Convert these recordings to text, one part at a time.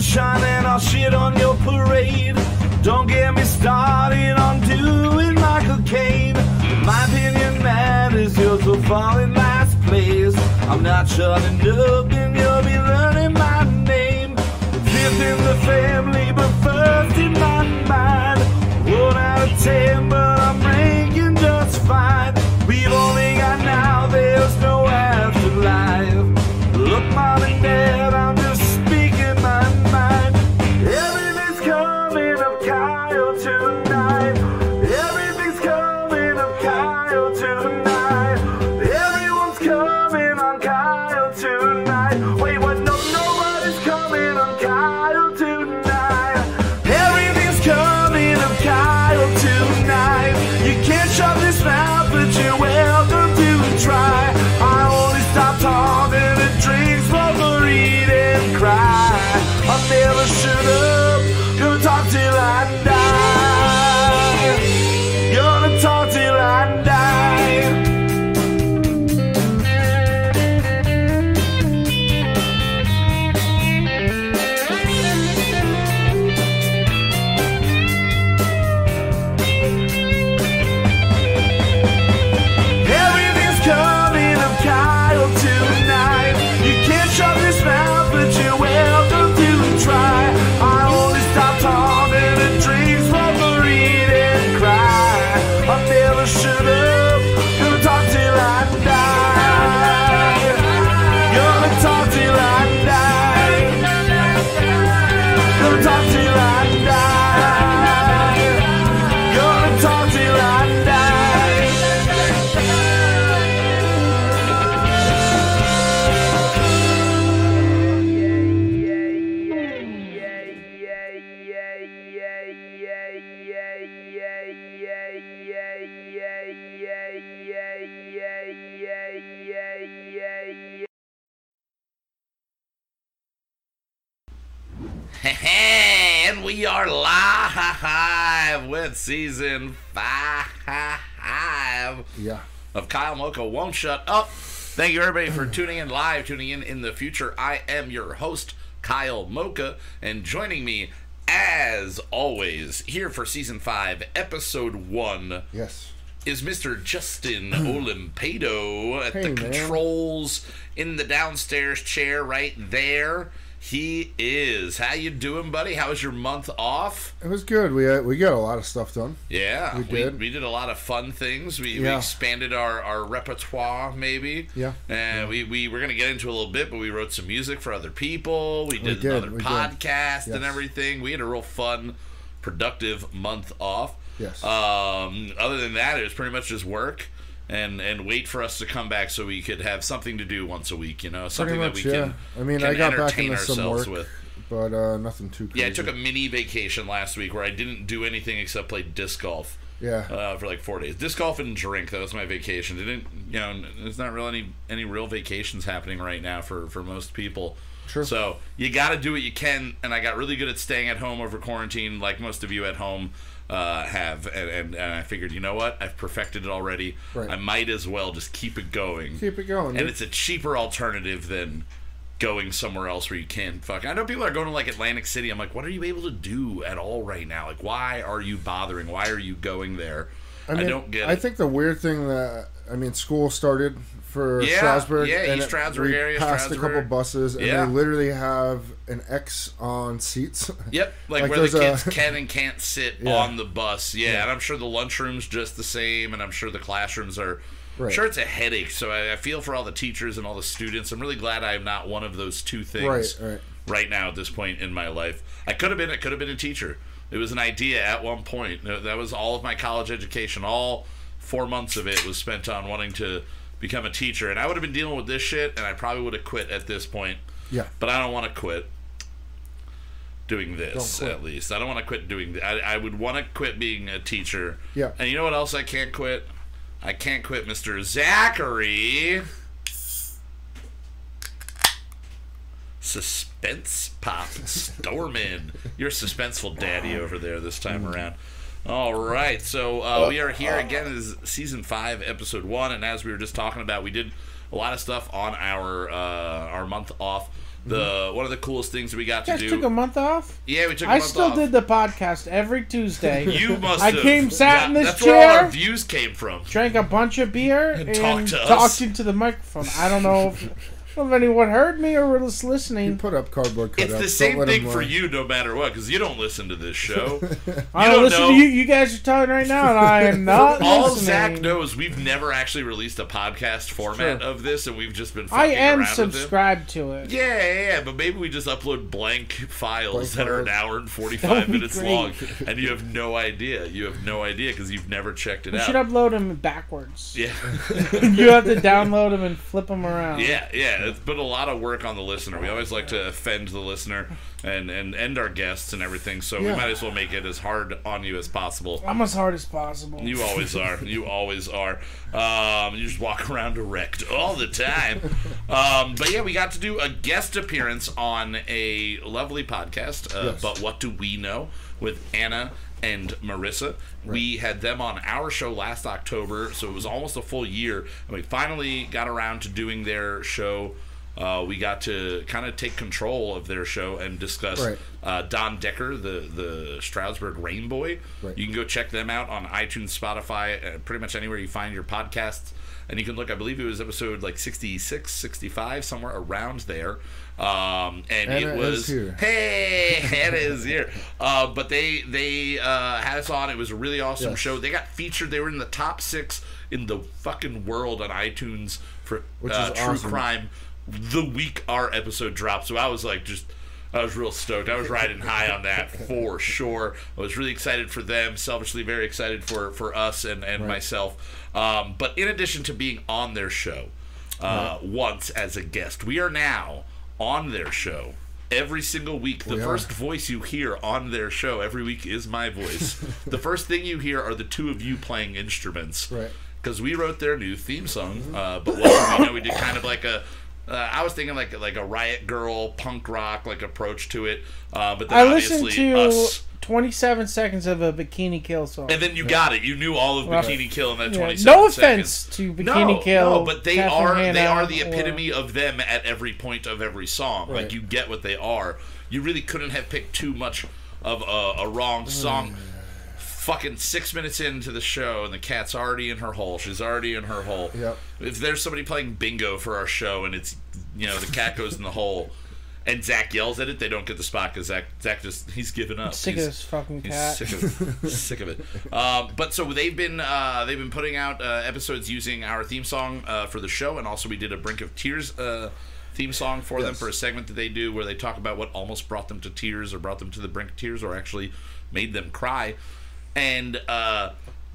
sunshine and I'll shit on your parade. Don't get me started on doing Michael Caine. My opinion matters, yours will fall in last place. I'm not shutting up and you'll be learning my name. Fifth in the family, but first in my mind. One out of ten, but I'm ranking just fine. We've only got now, there's no afterlife. Look, mom and dad, season five Yeah. of Kyle Mocha Won't Shut Up. Thank you, everybody, for tuning in live, tuning in in the future. I am your host, Kyle Mocha, and joining me, as always, here for season five, episode one, Yes. is Mr. Justin Olimpedo at Hey, the man. controls in the downstairs chair right there. He is. How you doing, buddy? How was your month off? It was good. We uh, we got a lot of stuff done. Yeah, We did. We, did a lot of fun things. We, we expanded our, our repertoire, maybe. Yeah. And we, we were going to get into a little bit, but we wrote some music for other people. We did, did, another we did. podcast and everything. We had a real fun, productive month off. Yes. Um, other than that, it was pretty much just work. And, and wait for us to come back so we could have something to do once a week, you know, something much, that we yeah. can. I mean, can I got back entertain into some ourselves work. with. But uh, nothing too crazy. Yeah, I took a mini vacation last week where I didn't do anything except play disc golf Yeah. uh, for like four days. Disc golf and drink. That was my vacation. Didn't you know? There's not really any any real vacations happening right now for for most people. True. So you got to do what you can. And I got really good at staying at home over quarantine, like most of you at home uh, have. And, and and I figured, you know what? I've perfected it already. Right. I might as well just keep it going. Keep it going. and it's a cheaper alternative than going somewhere else where you can fuck. I know people are going to like Atlantic City. I'm like, what are you able to do at all right now? Like, why are you bothering? Why are you going there? I, mean, don't get I it. think the weird thing that I mean, school started for Yeah, Stroudsburg. yeah, and East Stroudsburg we area, Passed a couple buses, and Yeah. they literally have an X on seats. Yep, like, Like where the kids a- can and can't sit Yeah. on the bus. Yeah, and I'm sure the lunchroom's just the same, and I'm sure the classrooms are. I'm Right. sure it's a headache, so I, I feel for all the teachers and all the students. I'm really glad I'm not one of those two things Right, right. right now at this point in my life. I could have been. I could have been a teacher. It was an idea at one point. That was all of my college education. All four months of it was spent on wanting to become a teacher, and I would have been dealing with this shit, and I probably would have quit at this point. yeah. But I don't want to quit doing this at least. I don't want to quit doing I, I would want to quit being a teacher. Yeah. And you know what else I can't quit? I can't quit Mr. Zachary. Suspense Pop Stormin. You're suspenseful daddy over there this time around. All right, so uh, we are here again. This is season five, episode one, and as we were just talking about, we did a lot of stuff on our uh, our month off. The one of the coolest things we got to do. took a month off. yeah, we took. a I still off. did the podcast every Tuesday. You must. I have. came, sat in this That's where all our chair. views came from. drank a bunch of beer and, talked to us. talked into the microphone. I don't know if, if anyone heard me or was You listening. put up cardboard cutouts. It's the same thing for you, no matter what, because you don't listen to this show. I you don't don't listen know. to you. You guys are talking right now, and I am not All listening. Zach knows, we've never actually released a podcast format True. of this, and we've just been. I am around with it. subscribed to it. Yeah, yeah, yeah, but maybe we just upload blank files Blank that are an hour and 45 minutes great. long, and you have no idea. You have no idea because you've never checked it We out. should upload them backwards. yeah. you have to download them and flip them around. Yeah, yeah, it's been a lot of work on the listener. We always like to offend the listener and and end our guests and everything, so we Yeah. might as well make it as hard on you as possible. I'm as hard as possible. You always are. You always are. Um, you just walk around erect all the time. Um, but yeah, we got to do a guest appearance on a lovely podcast. Uh, Yes. But what do we know with Anna and Marissa? We had them on our show last October, so it was almost a full year, and we finally got around to doing their show. Uh, we got to kind of take control of their show and discuss Right. uh, Don Decker, the the Stroudsburg Rainboy. Right. You can go check them out on iTunes, Spotify, uh, pretty much anywhere you find your podcasts. And you can look, I believe it was episode like 66, 65, somewhere around there. Um, and Anna it is was here. hey, Anna is here. Uh, but they they uh, had us on. It was a really awesome Yes. show. They got featured. They were in the top six in the fucking world on iTunes for Which uh, is true awesome. crime. The week our episode dropped, so I was like just. I was real stoked. I was riding high on that for sure. I was really excited for them. Selfishly, very excited for for us and and myself. Um, but in addition to being on their show uh, once as a guest, we are now on their show every single week. The We are. first voice you hear on their show every week is my voice. the first thing you hear are the two of you playing instruments. Right. Because we wrote their new theme song, uh, but what, you know, we did kind of like a. Uh, I was thinking like like a riot girl punk rock like approach to it, uh, but then I obviously listened to us. 27 seconds of a Bikini Kill song. And then you got it. You knew all of Bikini Kill in that Yeah, 27 no seconds. offense to Bikini no, Kill. No, but they Catherine are they are the or- epitome of them at every point of every song. Like you get what they are. You really couldn't have picked too much of a, a wrong song. Fucking six minutes into the show and the cat's already in her hole. She's already in her hole. Yep. If there's somebody playing bingo for our show and it's you know the cat goes in the hole. And Zach yells at it. They don't get the spot because Zach, Zach just he's given up. Sick of this fucking He's cat. sick of sick of it. Um, but so they've been uh, they've been putting out uh, episodes using our theme song uh, for the show, and also we did a Brink of Tears uh, theme song for them for a segment that they do where they talk about what almost brought them to tears, or brought them to the brink of tears, or actually made them cry. And uh,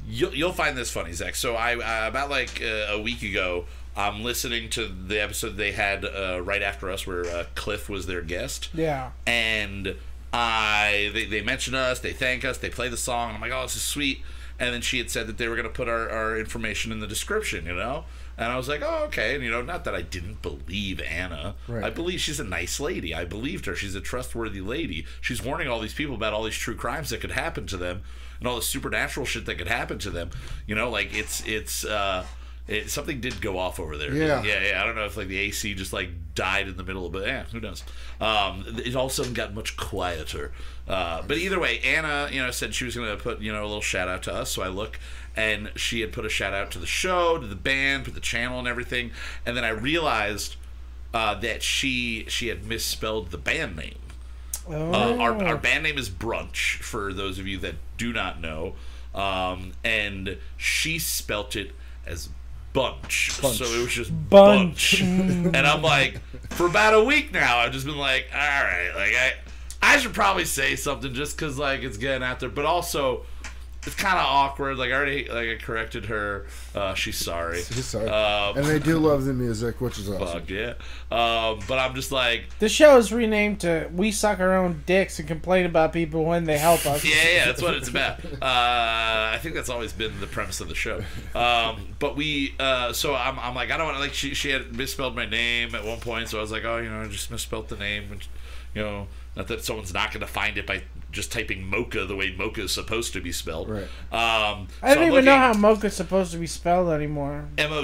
you'll you'll find this funny, Zach. So I uh, about like uh, a week ago. I'm listening to the episode they had uh, right after us, where uh, Cliff was their guest Yeah. and I they, they mention us, they thank us, they play the song. And I'm like, oh, this is sweet. And then she had said that they were going to put our, our information in the description, you know. And I was like, oh, okay. And you know, not that I didn't believe Anna. Right. I believe she's a nice lady. I believed her. She's a trustworthy lady. She's warning all these people about all these true crimes that could happen to them and all the supernatural shit that could happen to them. You know, like it's it's. uh it, something did go off over there. Yeah. yeah, yeah. I don't know if like the AC just like died in the middle but. Yeah, who knows? Um, it all of a sudden got much quieter. Uh, but either way, Anna, you know, said she was going to put you know a little shout out to us. So I look, and she had put a shout out to the show, to the band, to the channel, and everything. And then I realized uh, that she she had misspelled the band name. Oh. Uh, our, our band name is Brunch, for those of you that do not know. Um, and she spelt it as bunch. Bunch. So it was just Bunch. bunch. and I'm like, for about a week now, I've just been like, all right, like I, I should probably say something just because like it's getting out there, but also. It's kind of awkward. Like I already, like I corrected her. Uh, she's sorry. She's sorry. Um, and they do love the music, which is awesome. Fuck yeah. Um, but I'm just like, The show is renamed to "We Suck Our Own Dicks and Complain About People When They Help Us." Yeah, yeah, that's what it's about. Uh, I think that's always been the premise of the show. Um, but we, uh, so I'm, I'm like, I don't want to, like, she, she had misspelled my name at one point, so I was like, oh, you know, I just misspelled the name, which, you know, not that someone's not going to find it by just typing mocha the way mocha is supposed to be spelled. Right. Um, I don't I'm even know how looking- mocha's supposed to be spelled anymore. M O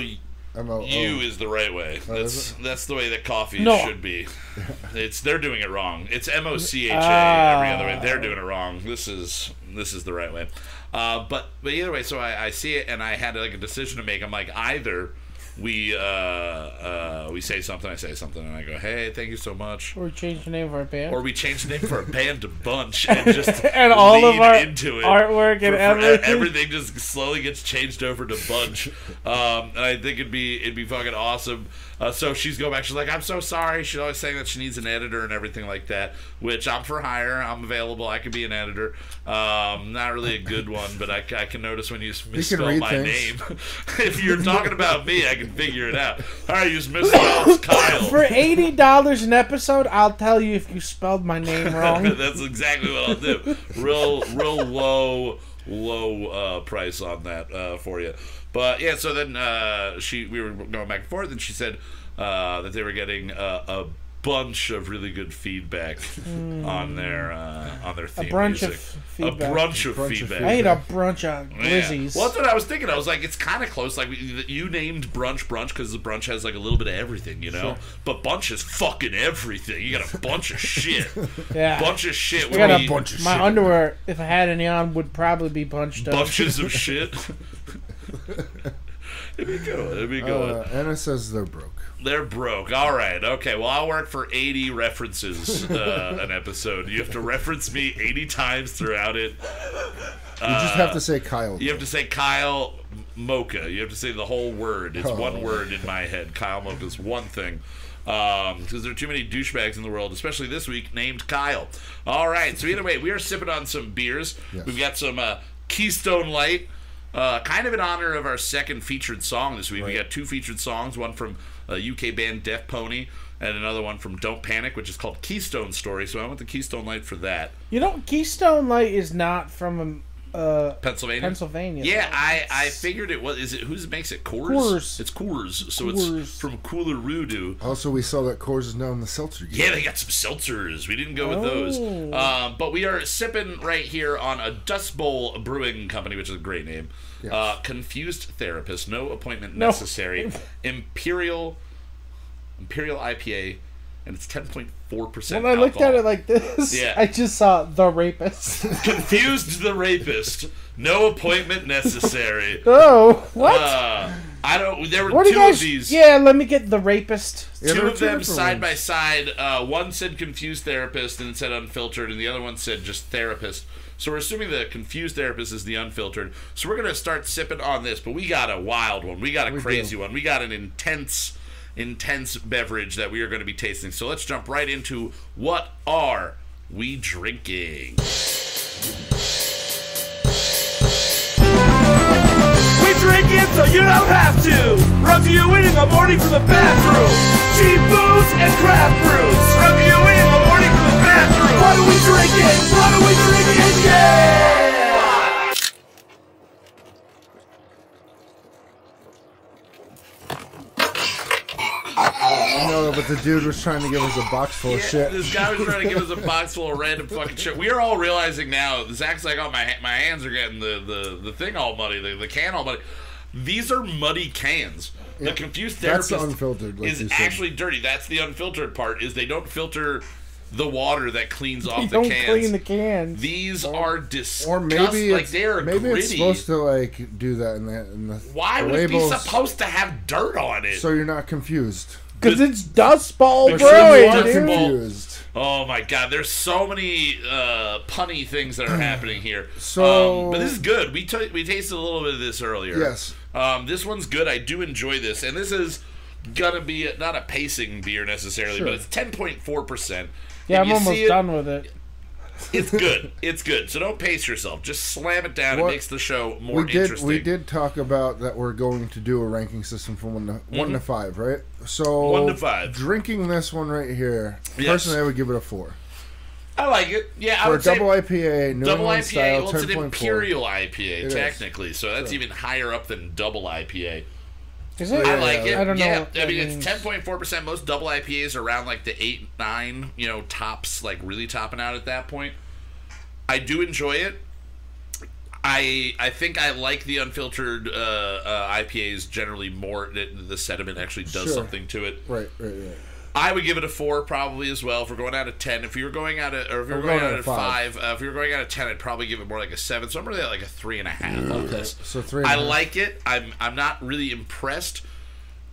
M O U O. is the right way. Oh, That's that's the way that coffee No. should be. It's they're doing it wrong. It's M O C H A Ah. every other way. They're doing it wrong. This is this is the right way. Uh, but but either way, so I, I see it and I had like a decision to make. I'm like either we uh, uh, we say something, I say something, and I go, hey, thank you so much. Or we change the name of our band. Or we change the name for a band to bunch and just and all of our into it artwork and for- for- everything. everything just slowly gets changed over to bunch um, and i think it'd be it'd be fucking awesome uh, so she's going back she's like i'm so sorry she's always saying that she needs an editor and everything like that which i'm for hire i'm available i could be an editor um, not really a good one but i, I can notice when you misspell my things. name if you're talking about me i can figure it out all right you just misspelled kyle For eighty dollars an episode, I'll tell you if you spelled my name wrong. That's exactly what I'll do. Real, real low, low uh, price on that uh, for you. But yeah, so then uh, she, we were going back and forth, and she said uh, that they were getting uh, a bunch of really good feedback on their uh, on their theme bunch of music. feedback. A bunch of Bunch of feedback. I ate a brunch of Yeah. Well, that's what I was thinking. I was like, it's kind of close. Like you named brunch brunch because the brunch has like a little bit of everything, you know. But bunch is fucking everything. You got a bunch of shit. Yeah. Bunch of shit. We got a bunch of my shit. underwear, if I had any on, would probably be bunched up. bunches of shit. It'd be good. It'd be good. Uh, Anna says they're broke. They're broke. All right. Okay. Well, I'll work for 80 references uh, an episode. You have to reference me 80 times throughout it. You just have to say Kyle. You have to say Kyle Mocha. You have to say the whole word. It's Oh. one word in my head. Kyle Mocha is one thing. Because there are too many douchebags in the world, especially this week, named Kyle. All right. So either way, we are sipping on some beers. Yes. We've got some uh, Keystone Light. Uh, kind of in honor of our second featured song this week. We got two featured songs, one from uh, UK band Deaf Pony, and another one from Don't Panic, which is called Keystone Story. So I went the Keystone Light for that. You know, Keystone Light is not from um, uh, Pennsylvania. Pennsylvania. Yeah, I, I figured it was. Is it who's makes it? Coors. Coors. It's Coors. So Coors. it's from Cooler Also, we saw that Coors is now in the seltzer game. Yeah, they got some seltzers. We didn't go with those. Oh. Um, but we are sipping right here on a Dust Bowl Brewing Company, which is a great name. Yes. Uh, confused therapist, no appointment No. necessary. Imperial, Imperial IPA, and it's ten point four percent. When I looked at it like this, Yeah. I just saw the rapist. confused the rapist, no appointment necessary. oh, what? Uh, I don't. There were what do two you guys? of these. Yeah, let me get the rapist. Yeah, two there of two them different side by side. Uh, one said confused therapist and it said unfiltered, and the other one said just therapist. So we're assuming the confused therapist is the unfiltered. So we're gonna start sipping on this, but we got a wild one. We got a We crazy do. one. We got an intense, intense beverage that we are going to be tasting. So let's jump right into what are we drinking? We drink it so you don't have to. Reviewing in the morning from the bathroom. Cheap booze and craft brews. Reviewing in What are we drinking? What are we drinking? Yeah! No, but the dude was trying to give us a box full of shit. This guy was trying to give us a box full of random fucking shit. We are all realizing now. Zach's like, "Oh, my my hands are getting the the, the thing all muddy, the, the can all muddy." These are muddy cans. The Yeah, confused that's therapist the unfiltered, like is actually dirty. That's the unfiltered part. Is they don't filter the water that cleans off You the don't cans. clean the cans. These are disgusting. Or maybe like they are maybe gritty. it's supposed to like do that in the, in the Why the would it be supposed to have dirt on it? so you're not confused. Because it's Dust Bowl Because Brewing, you are You're dude. Confused. Oh my god, there's so many uh, punny things that are happening here. So- um, but this is good. We t- we tasted a little bit of this earlier. Yes. Um, this one's good. I do enjoy this, and this is gonna be a, not a pacing beer necessarily, Sure. but it's 10.4 percent. Yeah, I'm almost it, done with it. It's good. it's good. So don't pace yourself. Just slam it down. What- It makes the show more We did interesting. we did talk about that we're going to do a ranking system from one to one to mm-hmm. five, right? So One to five. Drinking this one right here, Yes. personally, I would give it a four. I like it. Yeah, I For a would say double IPA, New double England IPA. style, well, it's ten an point four. imperial IPA is. technically, so that's even higher up than double IPA. Is it? I like it. I don't know yeah, what I mean, means. it's ten point four percent. Most double IPAs are around like the eight, nine. You know, tops like really topping out at that point. I do enjoy it. I I think I like the unfiltered uh, uh, IPAs generally more. The sediment actually does Sure. something to it. Right, right, right. I would give it a four probably as well. If we're going out of ten, if you were going out of or if you were I'm going, going out out of of five, five. uh, if you were going out of ten, I'd probably give it more like a seven. So I'm really at like a three and a half on this. So three. and a I half. like it. I'm I'm not really impressed.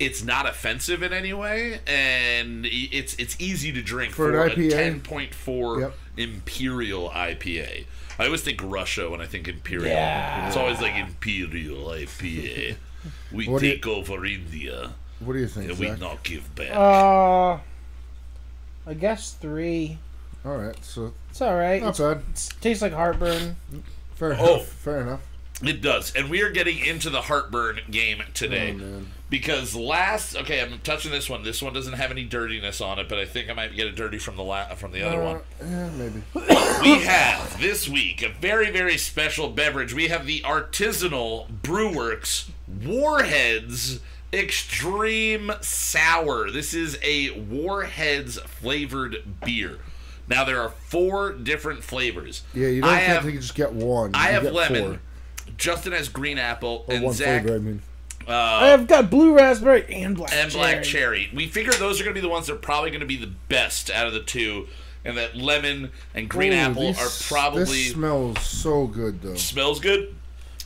It's not offensive in any way, and it's it's easy to drink For for, an a ten point four Yep. imperial IPA. I always think Russia when I think imperial. Yeah. It's always like imperial IPA. We What do you- take over India What do you think? and we not give back. Uh, I guess three. All right, so It's all right. not It's, bad. it tastes like heartburn. Fair Oh. enough. Fair enough. It does, and we are getting into the heartburn game today Oh, man. because last. Okay, I'm touching this one. This one doesn't have any dirtiness on it, but I think I might get it dirty from the la- from the other Uh, one. Yeah, maybe. We have this week a very very special beverage. We have the artisanal Brewworks Warheads Extreme Sour. This is a Warheads flavored beer. Now there are four different flavors. Yeah, you don't I have have to just get one. I You have lemon. Four. Justin has green apple, Or and one Zach flavor, I mean. Uh, I have got blue raspberry and black and black cherry. cherry. We figure those are going to be the ones that are probably going to be the best out of the two, and that lemon and green Ooh, apple these- are probably This smells so good, though. smells good.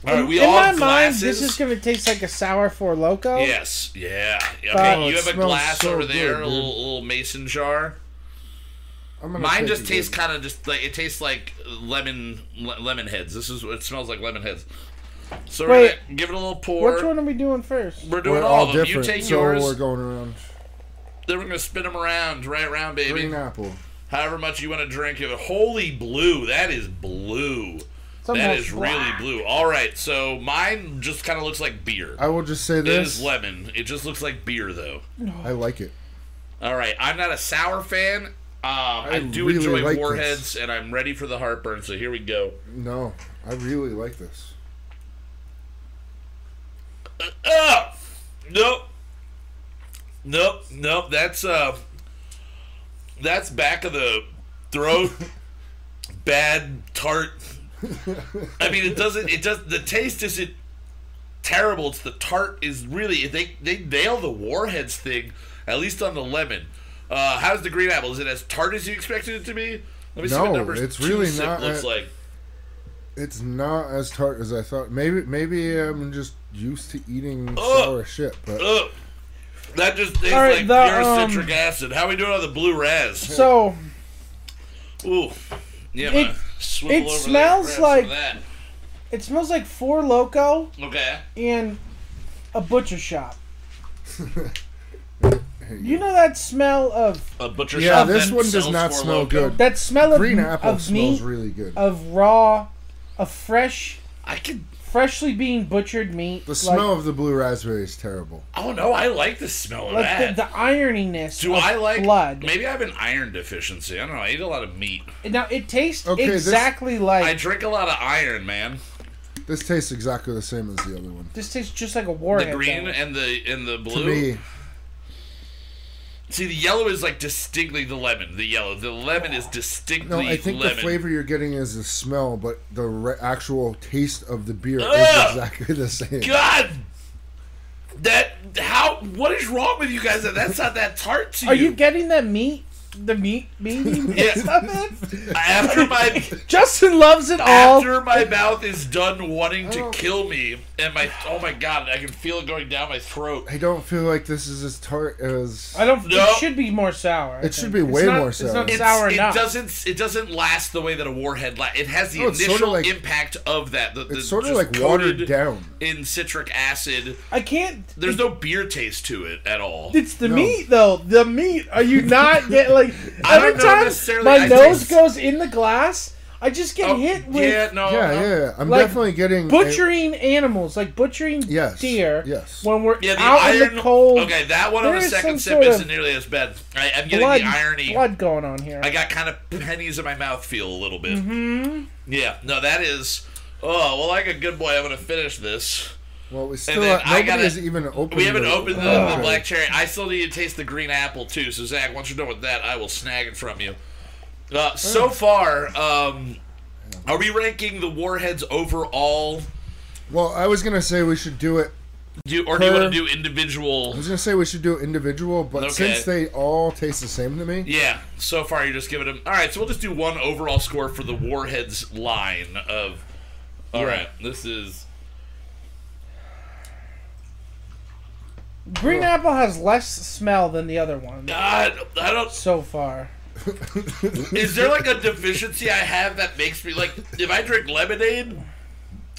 All right, In, we in all my have mind, this is going to taste like a sour four Loko. Yes, yeah. Oh, okay, Oh, you it have a smells glass so over there, good, a dude. little, little mason jar. I'm gonna Mine take just it, tastes dude. kind of just like it tastes like lemon le- lemon heads. This is it smells like lemon heads. So we're Wait. gonna give it a little pour. Which one are we doing first? We're doing We're all, all of them. different, You take so yours. we're going around. Then we're gonna spin them around, right around, baby. Green apple. However much you want to drink it. Holy blue, that is blue. It's That almost is really blue. All right, so mine just kind of looks like beer. I will just say It is this. lemon. It just looks like beer, though. I like it. All right, I'm not a sour fan. Um, I, do really enjoy like warheads, and I'm ready for the heartburn. So here we go. No, I really like this. Ah, nope, nope, nope. That's uh, that's back of the throat. Bad tart. I mean, it doesn't. It does. The taste isn't terrible. It's the tart is really. They they nail the warheads thing. At least on the lemon. Uh, how's the green apple? Is it as tart as you expected it to be? Let me see what No, number it's two really not, looks uh, like. It's not as tart as I thought. Maybe maybe I'm just used to eating Ugh. sour shit, but Ugh. That just tastes All right, like the, pure um, citric acid. How are we doing on the blue raz? So, Ooh. Yeah, It- it over there, smells grab some like- of that. it smells like four Loko Okay. and a butcher shop. You know that smell of A butcher yeah, shop this that one does not smell Loko. good. that smell of, Green apple of smells meat really good. of raw, of fresh, I can. Freshly being butchered meat. the like- smell of the blue raspberry is terrible. Oh no, I like the smell of like that. the, the ironiness. Do of I like blood? Maybe I have an iron deficiency. I don't know. I eat a lot of meat. Now it tastes Okay, this- exactly like I drink a lot of iron, man. This tastes exactly the same as the other one. this tastes just like a The green though. and the and the To blue. me, See, the yellow is like distinctly the lemon. The yellow, the lemon is distinctly no, I think lemon. the flavor you're getting is the smell, but the re- actual taste of the beer Ugh! is exactly the same. God, that how? What is wrong with you guys? That that's not that tart to Are you. you getting that meat? The meat, meaty Yeah. stuff in? after my Justin loves it all. after my mouth is done wanting to Oh. kill me, and my oh my god, I can feel it going down my throat. I don't feel like this is as tart as. I don't. No. It should be more sour. I It should be It's way not- more It's sour. not It's, sour it enough. doesn't it doesn't last the way that a warhead lasts. It has the No, initial sorta like- impact of that. The, the It's sort of like watered down. in citric acid. I can't. There's no beer taste to it at all. It's the No. meat though. The meat. Are you not getting like I every time my I nose taste- goes in the glass, I just get Oh, hit with yeah, no, Yeah, I'm- yeah, yeah. I'm Like, definitely getting a- butchering animals, like butchering Yes, deer. yes. When we're Yeah, the out iron. in the cold, Okay, that one on the second sip isn't nearly as bad. I, I'm getting blood, the irony. blood going on here. I got kind of pennies in my mouth feel a little bit. Mm-hmm. Yeah, no, that is. Oh well, like a good boy, I'm gonna finish this. Well, we still have, I nobody gotta- has even opened. We haven't the- opened the, black the cherry. black cherry. I still need to taste the green apple too. So Zach, once you're done with that, I will snag it from you. Uh, so far, um, Are we ranking the warheads overall? Well, I was gonna say we should do it. Do or do you want to do individual? I was gonna say we should do individual, but Okay. since they all taste the same to me, Yeah. So far, you're just giving them. All right. So we'll just do one overall score for the warheads line of. All Yeah. right. This is. Green apple has less smell than the other one God, I don't. so far. Is there like a deficiency I have that makes me like if I drink lemonade,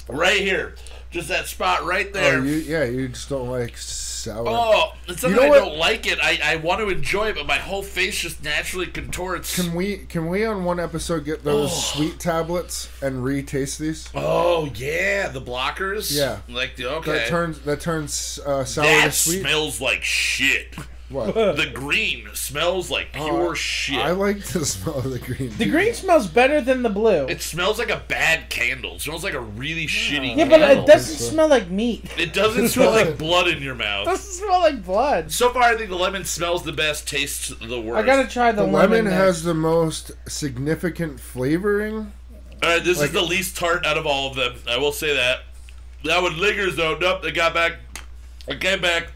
right here, just that spot right oh, there. oh, you, yeah, you just don't like sour. Oh, it's not You that I don't like it. I, I want to enjoy it, but my whole face just naturally contorts. Can we can we on one episode get those Oh. sweet tablets and retaste these? oh yeah, the blockers. Yeah. like the okay. That turns that turns uh, sour that to sweet. smells like shit. What? The green smells like oh, pure Oh, shit. I like the smell of the green. The green smells better than the blue. it smells like a bad candle. It smells like a really shitty yeah, but candle. it doesn't smell like meat. It doesn't smell like blood in your It mouth. doesn't smell like blood. So far, I think the lemon smells the best, tastes the worst. I gotta try the, The lemon next. has the most significant flavoring. All right, this like- is the least tart out of all of them. I will say that. That one lingers though. Nope, they got back. I came back.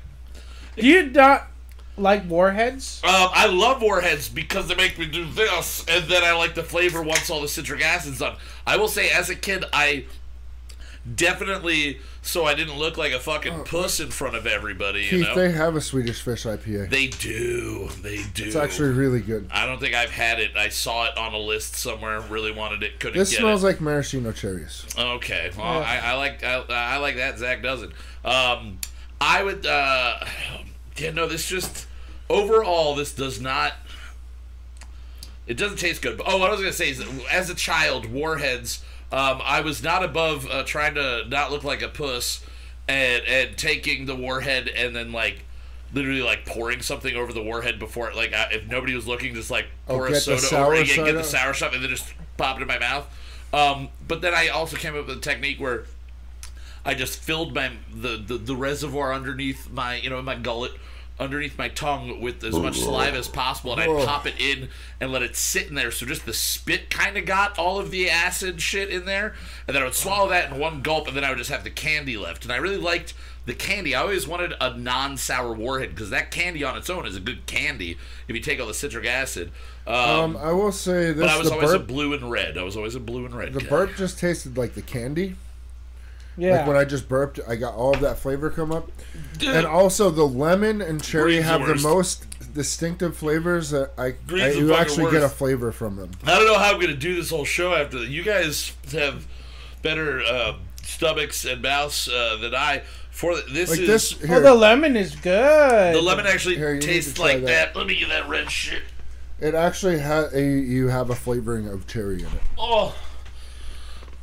Do you not like warheads? Um, I love warheads because they make me do this, and then I like the flavor once all the citric acid's done. I will say, as a kid, I definitely so I didn't look like a fucking puss in front of everybody. You. Keith, know, they have a Swedish Fish IPA. they do. They do. It's actually really good. I don't think I've had it. I saw it on a list somewhere. Really wanted it. Couldn't This get smells it. like maraschino cherries. Okay, well, I, I like I, I like that. Zach doesn't. Um, I would. Uh, yeah, no. This just overall, this does not. It doesn't taste good. But, oh, what I was gonna say is, that as a child, Warheads. Um, I was not above uh, trying to not look like a puss, and and taking the warhead and then like. Literally, like pouring something over the warhead before, it, like I- if nobody was looking, just like Oh, pour a soda over it, yeah, get the sour stuff, and then just pop it in my mouth. Um, but then I also came up with a technique where I just filled my the, the, the reservoir underneath my you know my gullet underneath my tongue with as much saliva as possible and I'd pop it in and let it sit in there. So just the spit kind of got all of the acid shit in there and then I would swallow that in one gulp and then I would just have the candy left. And I really liked the candy. I always wanted a non-sour warhead because that candy on its own is a good candy if you take all the citric acid. Um, Um, I will say this: but I was the always a burp, blue and red. I was always a blue and red the guy. burp just tasted like the candy. Yeah. Like when I just burped, I got all of that flavor come up. Dude. And also, the lemon and cherry Green's have the worst. most distinctive flavors that I, I Green's the you fucking actually get a worst. flavor from them. I don't know how I'm going to do this whole show after that. You guys have better uh, stomachs and mouths uh, than I. For this Like is this oh, the lemon is good. the lemon actually Here, you need to tastes try like that. that. Let me get that red shit. it actually has a you have a flavoring of cherry in it. Oh,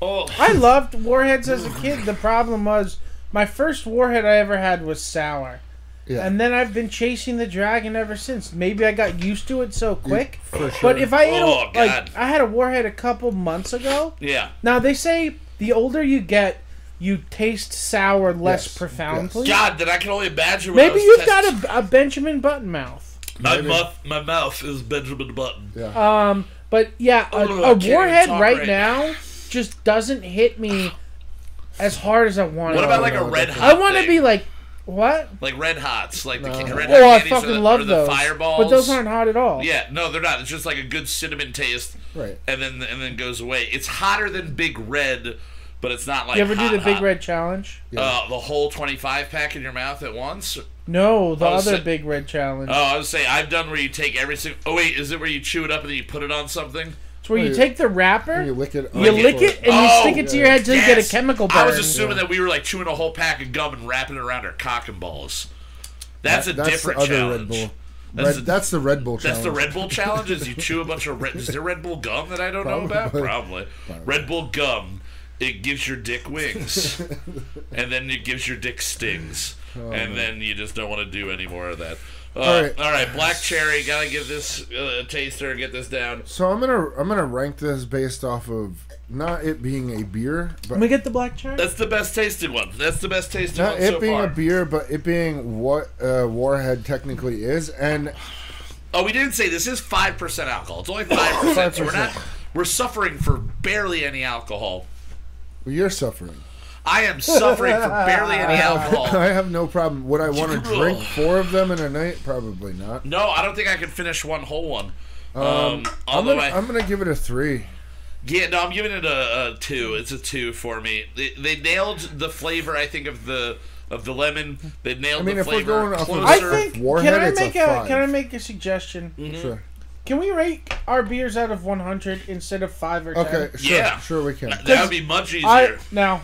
oh. I loved warheads as a kid. The problem was my first warhead I ever had was sour. Yeah, And then I've been chasing the dragon ever since. Maybe I got used to it so quick. for sure. But if I ate Oh, a, like I had a warhead a couple months ago. yeah. Now they say the older you get, you taste sour less Yes, profoundly. God, that I can only imagine. When I Maybe was you've test- got a, a Benjamin Button mouth. my Maybe. mouth. My mouth is Benjamin Button. yeah, Um, but yeah, a, Oh, I a warhead talk right, right now just doesn't hit me as hard as I want. What it. about like a red hot? I want to thing? be like what? like red hots, like the No. ca- red hot Oh, I candies or fucking the, love the those. fireballs. But those aren't hot at all. Yeah, no, they're not. It's just like a good cinnamon taste. right. and then and then goes away. It's hotter than Big Red, but it's not like you ever do hot, the Big hot. Red Challenge? Uh, the whole twenty five pack in your mouth at once. No, the Oh, other so- Big Red Challenge. Oh, I was saying I've done where you take every single. Oh wait, is it where you chew it up and then you put it on something? It's where you you- take the wrapper, You you, lick it. lick it, and you Oh, stick it to your head till you get a oh, chemical burn. I was assuming that we were like chewing a whole pack of gum and wrapping it around our cock and balls. That's a That's different the other challenge. Red Bull. That's Red, the- that's the Red Bull That's challenge. the Red Bull challenge. Is you chew a bunch of red. Is there Red Bull gum that I don't know about? Probably. Probably. Red Bull gum. It gives your dick wings, and then it gives your dick stings, oh, and then you just don't want to do any more of that. Uh, all, All right. right. black cherry. Gotta give this uh, a taster. Get this down. So I'm gonna I'm gonna rank this based off of not it being a beer, but Let me get the black cherry. That's the best tasted one. That's the best tasted not one it so being far. a beer, but it being what uh, Warhead technically is, and oh, we didn't say this is five percent alcohol. It's only five percent, so we're not We're suffering for barely any alcohol. Well, you're suffering. I am suffering from barely any alcohol. I have no problem. Would I want to drink four of them in a night? Probably not. No, I don't think I can finish one whole one. Um, I'm gonna, I, I'm gonna give it a three. yeah, no, I'm giving it a, a two. It's a two for me. They, they nailed the flavor. I think of the of the lemon. They nailed I mean, the if we're flavor going off of closer. I Sir, think. Warhead, can I it's a make a. Can I make a suggestion? Mm-hmm. Sure. Can we rate our beers out of 100 instead of five or ten? Okay. Sure. Yeah. Sure, we can. that would be much easier. I now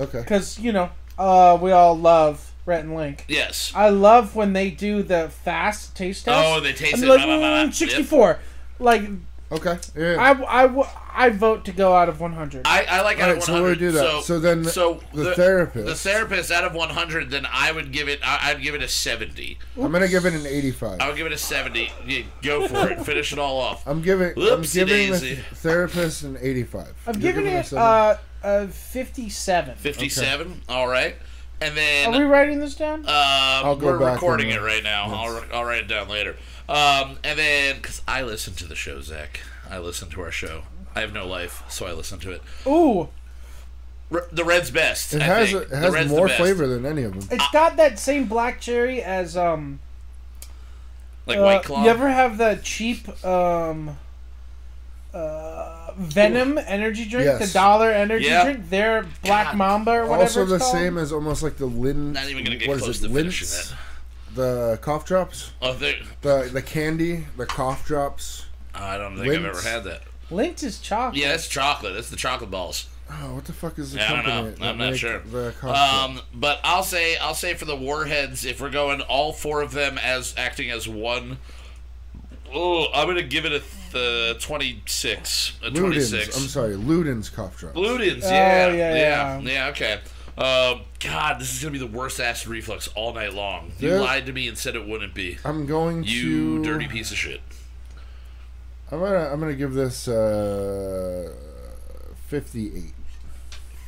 Okay. because you know uh, we all love Rhett and Link. yes. I love when they do the fast taste test. Oh, they taste I'm it. like, blah, blah, blah, blah. "Mm, 64. Like Okay. Yeah. I, I, w- I vote to go out of 100. I, I like out All of right, so we'll do that. So, So then so the therapist- the therapist out of 100, then I would give it. I, I'd give it a 70. I'm gonna give it an 85. I would give it a 70. Yeah, go for it. Finish it all off. I'm giving. I'm Whoopsie giving the daisy. therapist an 85. I've You're given giving it us a- uh, a 57. 57. All right. And then Are we writing this down? uh, go we're back recording it right now. I'll, I'll write it down later. Um, and then because I listen to the show, Zach. I listen to our show. I have no life, so I listen to it. Ooh, R- the Red's best. It I has think. it has the more flavor than any of them. it's got that same black cherry as um. Like uh, White Claw. You ever have the cheap um. Uh, Venom energy drink, Yes. the dollar energy Yeah. drink. Their Black God. Mamba or whatever. Also it's the called. same as almost like the Lin. Not even gonna get what close is it? to finishing Lints? that. The cough drops. Oh, they- The the candy. The cough drops. I don't think I've Lints. ever had that. Lindt is chocolate. Yeah, it's chocolate. It's the chocolate balls. Oh, what the fuck is the Yeah, I don't company? know. that I'm not make sure. The cough? Um, but I'll say I'll say for the warheads, if we're going all four of them as acting as one, oh, I'm gonna give it a th- 26. A Ludens. 26. I'm sorry, Ludens cough drops. Ludens, Oh, yeah, yeah, yeah, yeah. yeah, okay. Um, God, this is gonna be the worst acid reflux all night long. You Yeah. lied to me and said it wouldn't be. I'm going You to. dirty piece of shit. I'm gonna I'm gonna give this uh, 58.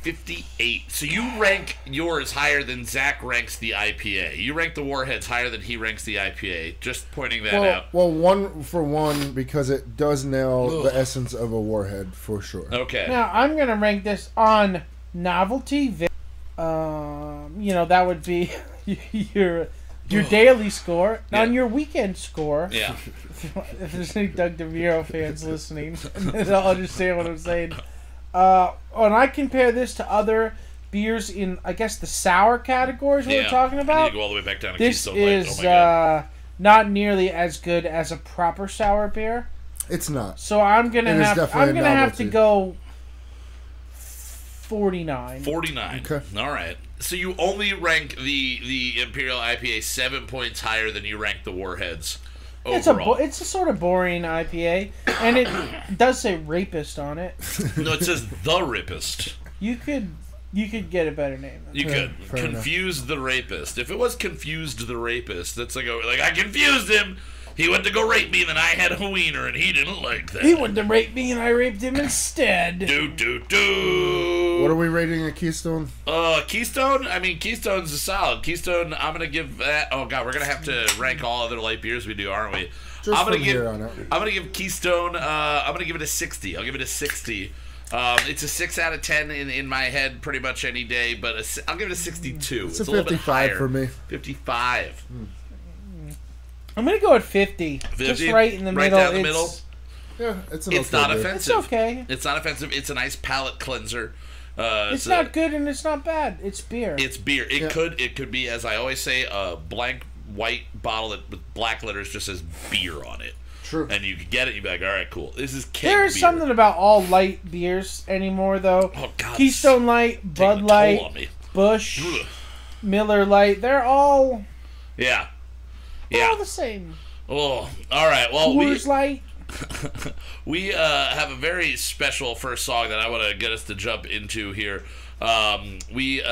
58. So you rank yours higher than Zach ranks the IPA. You rank the Warheads higher than he ranks the IPA. Just pointing that Well, out. well, one for one because it does nail Ugh. the essence of a warhead for sure. Okay. Now I'm gonna rank this on novelty. vi- Um, you know that would be your your daily score. Yeah. On your weekend score, Yeah. if there's any Doug DeMuro fans listening, they'll understand what I'm saying. Uh, and I compare this to other beers in, I guess, the sour categories we yeah. we're talking about. I need about. to go all the way back down to This Keystone is oh my god. uh, not nearly as good as a proper sour beer. It's not. So I'm gonna It is have definitely I'm gonna have to go forty nine. 49. Okay. All right. So you only rank the the Imperial IPA 7 points higher than you rank the Warheads It's a overall. bo- it's a sort of boring IPA, and it does say rapist on it. no, it says the rapist. You could you could get a better name. You Fair- could fair enough. confuse the rapist. If it was confused the rapist, that's like a, like I confused him. He went to go rape me, and then I had a wiener, and he didn't like that. He wanted to rape me, and I raped him instead. do do do. What are we rating a Keystone? Uh, Keystone. I mean, Keystone's a solid. Keystone. I'm gonna give that. Oh god, we're gonna have to rank all other light beers we do, aren't we? Just I'm gonna from give. here on out. I'm gonna give Keystone. Uh, I'm gonna give it a 60. I'll give it a 60. Um, it's a six out of ten in, in my head, pretty much any day. But a, si- I'll give it a 62. It's It's, a little bit 55 higher. for me. 55. I'm gonna go at 50, just right in the Right middle. down the it's, middle? Yeah, it's an It's okay not beer. offensive. It's okay. It's not offensive. It's a nice palate cleanser. Uh, It's a- not good and it's not bad. It's beer. It's beer. It Yeah. could it could be as I always say a blank white bottle that with black letters just says beer on it. True. And you could get it. You'd be like, all right, cool. This is keg There's beer. something about all light beers anymore, though. Oh, God, Keystone Light, Bud Light. Busch, Ugh. Miller Light. They're all Yeah. They're all Yeah. the same. Oh, all right. Well, we Coors Light. we uh, have a very special first song that I want to get us to jump into here. Um, we uh,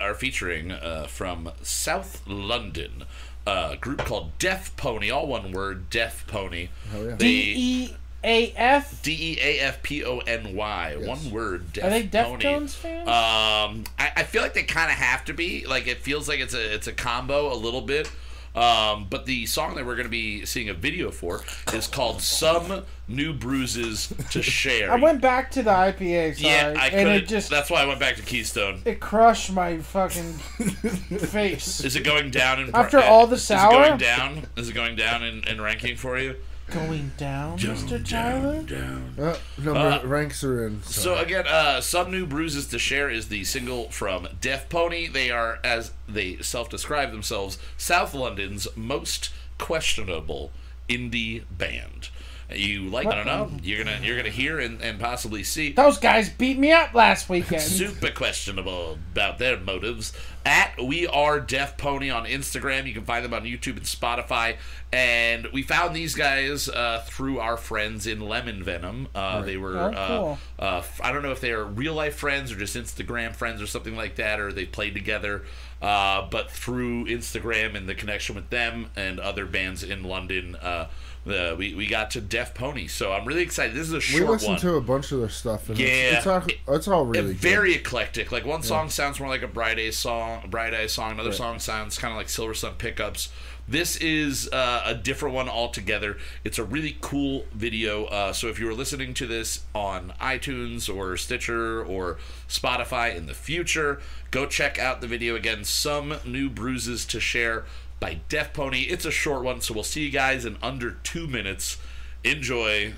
are featuring uh, from South London. A group called Deaf Pony, all one word, Deaf Pony. Hell yeah. They- D E A F. D E A F P O N Y. One word. Deaf Are they Pony. Deftones fans? Um, I, I feel like they kind of have to be. Like it feels like it's a it's a combo a little bit. Um, but the song that we're going to be seeing a video for is called "Some New Bruises to Share." I went back to the IPA, sorry, yeah, I and it just that's why I went back to Keystone. it crushed my fucking face. Is it going down in After all the sour? Is it going down? Is it going down in, in ranking for you? Going down, Mr. Tyler. down. Uh, number Uh, ranks are in. So again, uh, "Some New Bruises to Share" is the single from Deaf Pony. They are, as they self-describe themselves, South London's most questionable indie band. You like? I don't know. You're gonna you're gonna hear and, and possibly see. Those guys beat me up last weekend. Super questionable about their motives. At We Are Deaf Pony on Instagram. You can find them on YouTube and Spotify. And we found these guys uh, through our friends in Lemon Venom. Uh, They were, Oh, cool. uh, uh, f- I don't know if they are real life friends or just Instagram friends or something like that, or they played together. Uh, but through Instagram and the connection with them and other bands in London, uh, the, we, we got to Deaf Pony. So I'm really excited. This is a short one. we listened one. to a bunch of their stuff. And Yeah. it's, it's, all, it's all really very eclectic. Like one song sounds more like a Bright Eyes song, Bright Eyes song. Another song sounds kind of like Silversun Pickups. This is uh, a different one altogether. It's a really cool video. Uh, so if you were listening to this on iTunes or Stitcher or Spotify in the future, go check out the video again. Some new bruises to share by Deaf Pony. It's a short one, so we'll see you guys in under two minutes. Enjoy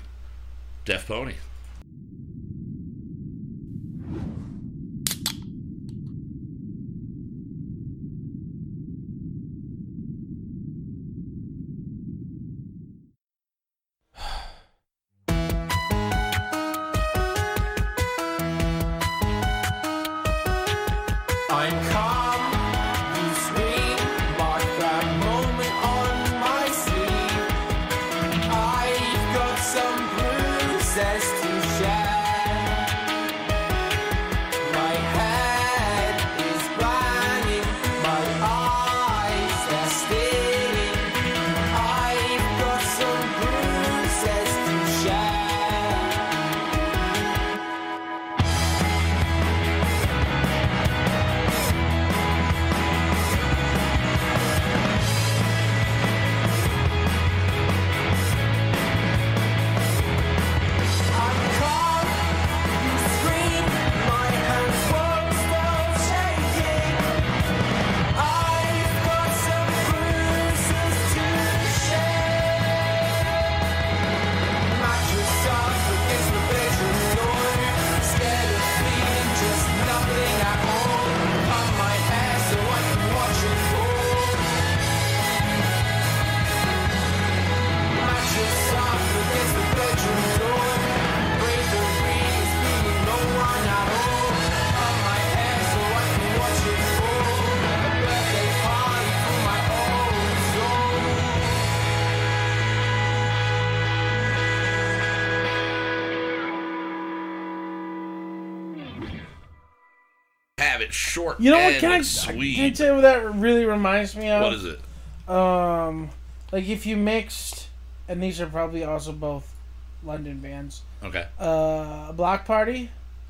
Deaf Pony. Short You know what? and Can I, sweet. can I tell you what that really reminds me of? What is it? Um, like if you mixed, and these are probably also both London bands. Okay. Uh, Bloc Party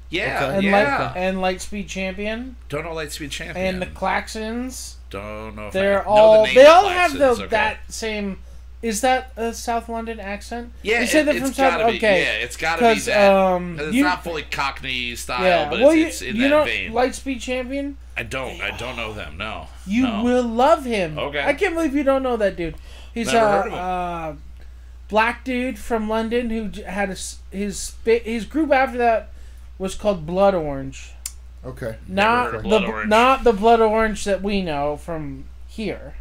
Yeah, and yeah. Light and Lightspeed Champion Don't know Lightspeed Champion. and the Klaxons. Don't know if They're I know all the name they of all have the okay. that same. Is that a South London accent? Yeah, you said it, that from it's South. gotta be. okay, Yeah, it's gotta be 'Cause, that. um, 'Cause it's you- not fully Cockney style, yeah. but well, it's, you, it's in you that know vein. Lightspeed Champion. I don't. I don't know them. No. You no. will love him. Okay. I can't believe you don't know that dude. He's Never a heard of him. uh, black dude from London who had a s his his group after that was called Blood Orange. Okay. Not heard of the Blood Orange. not the Blood Orange that we know from here.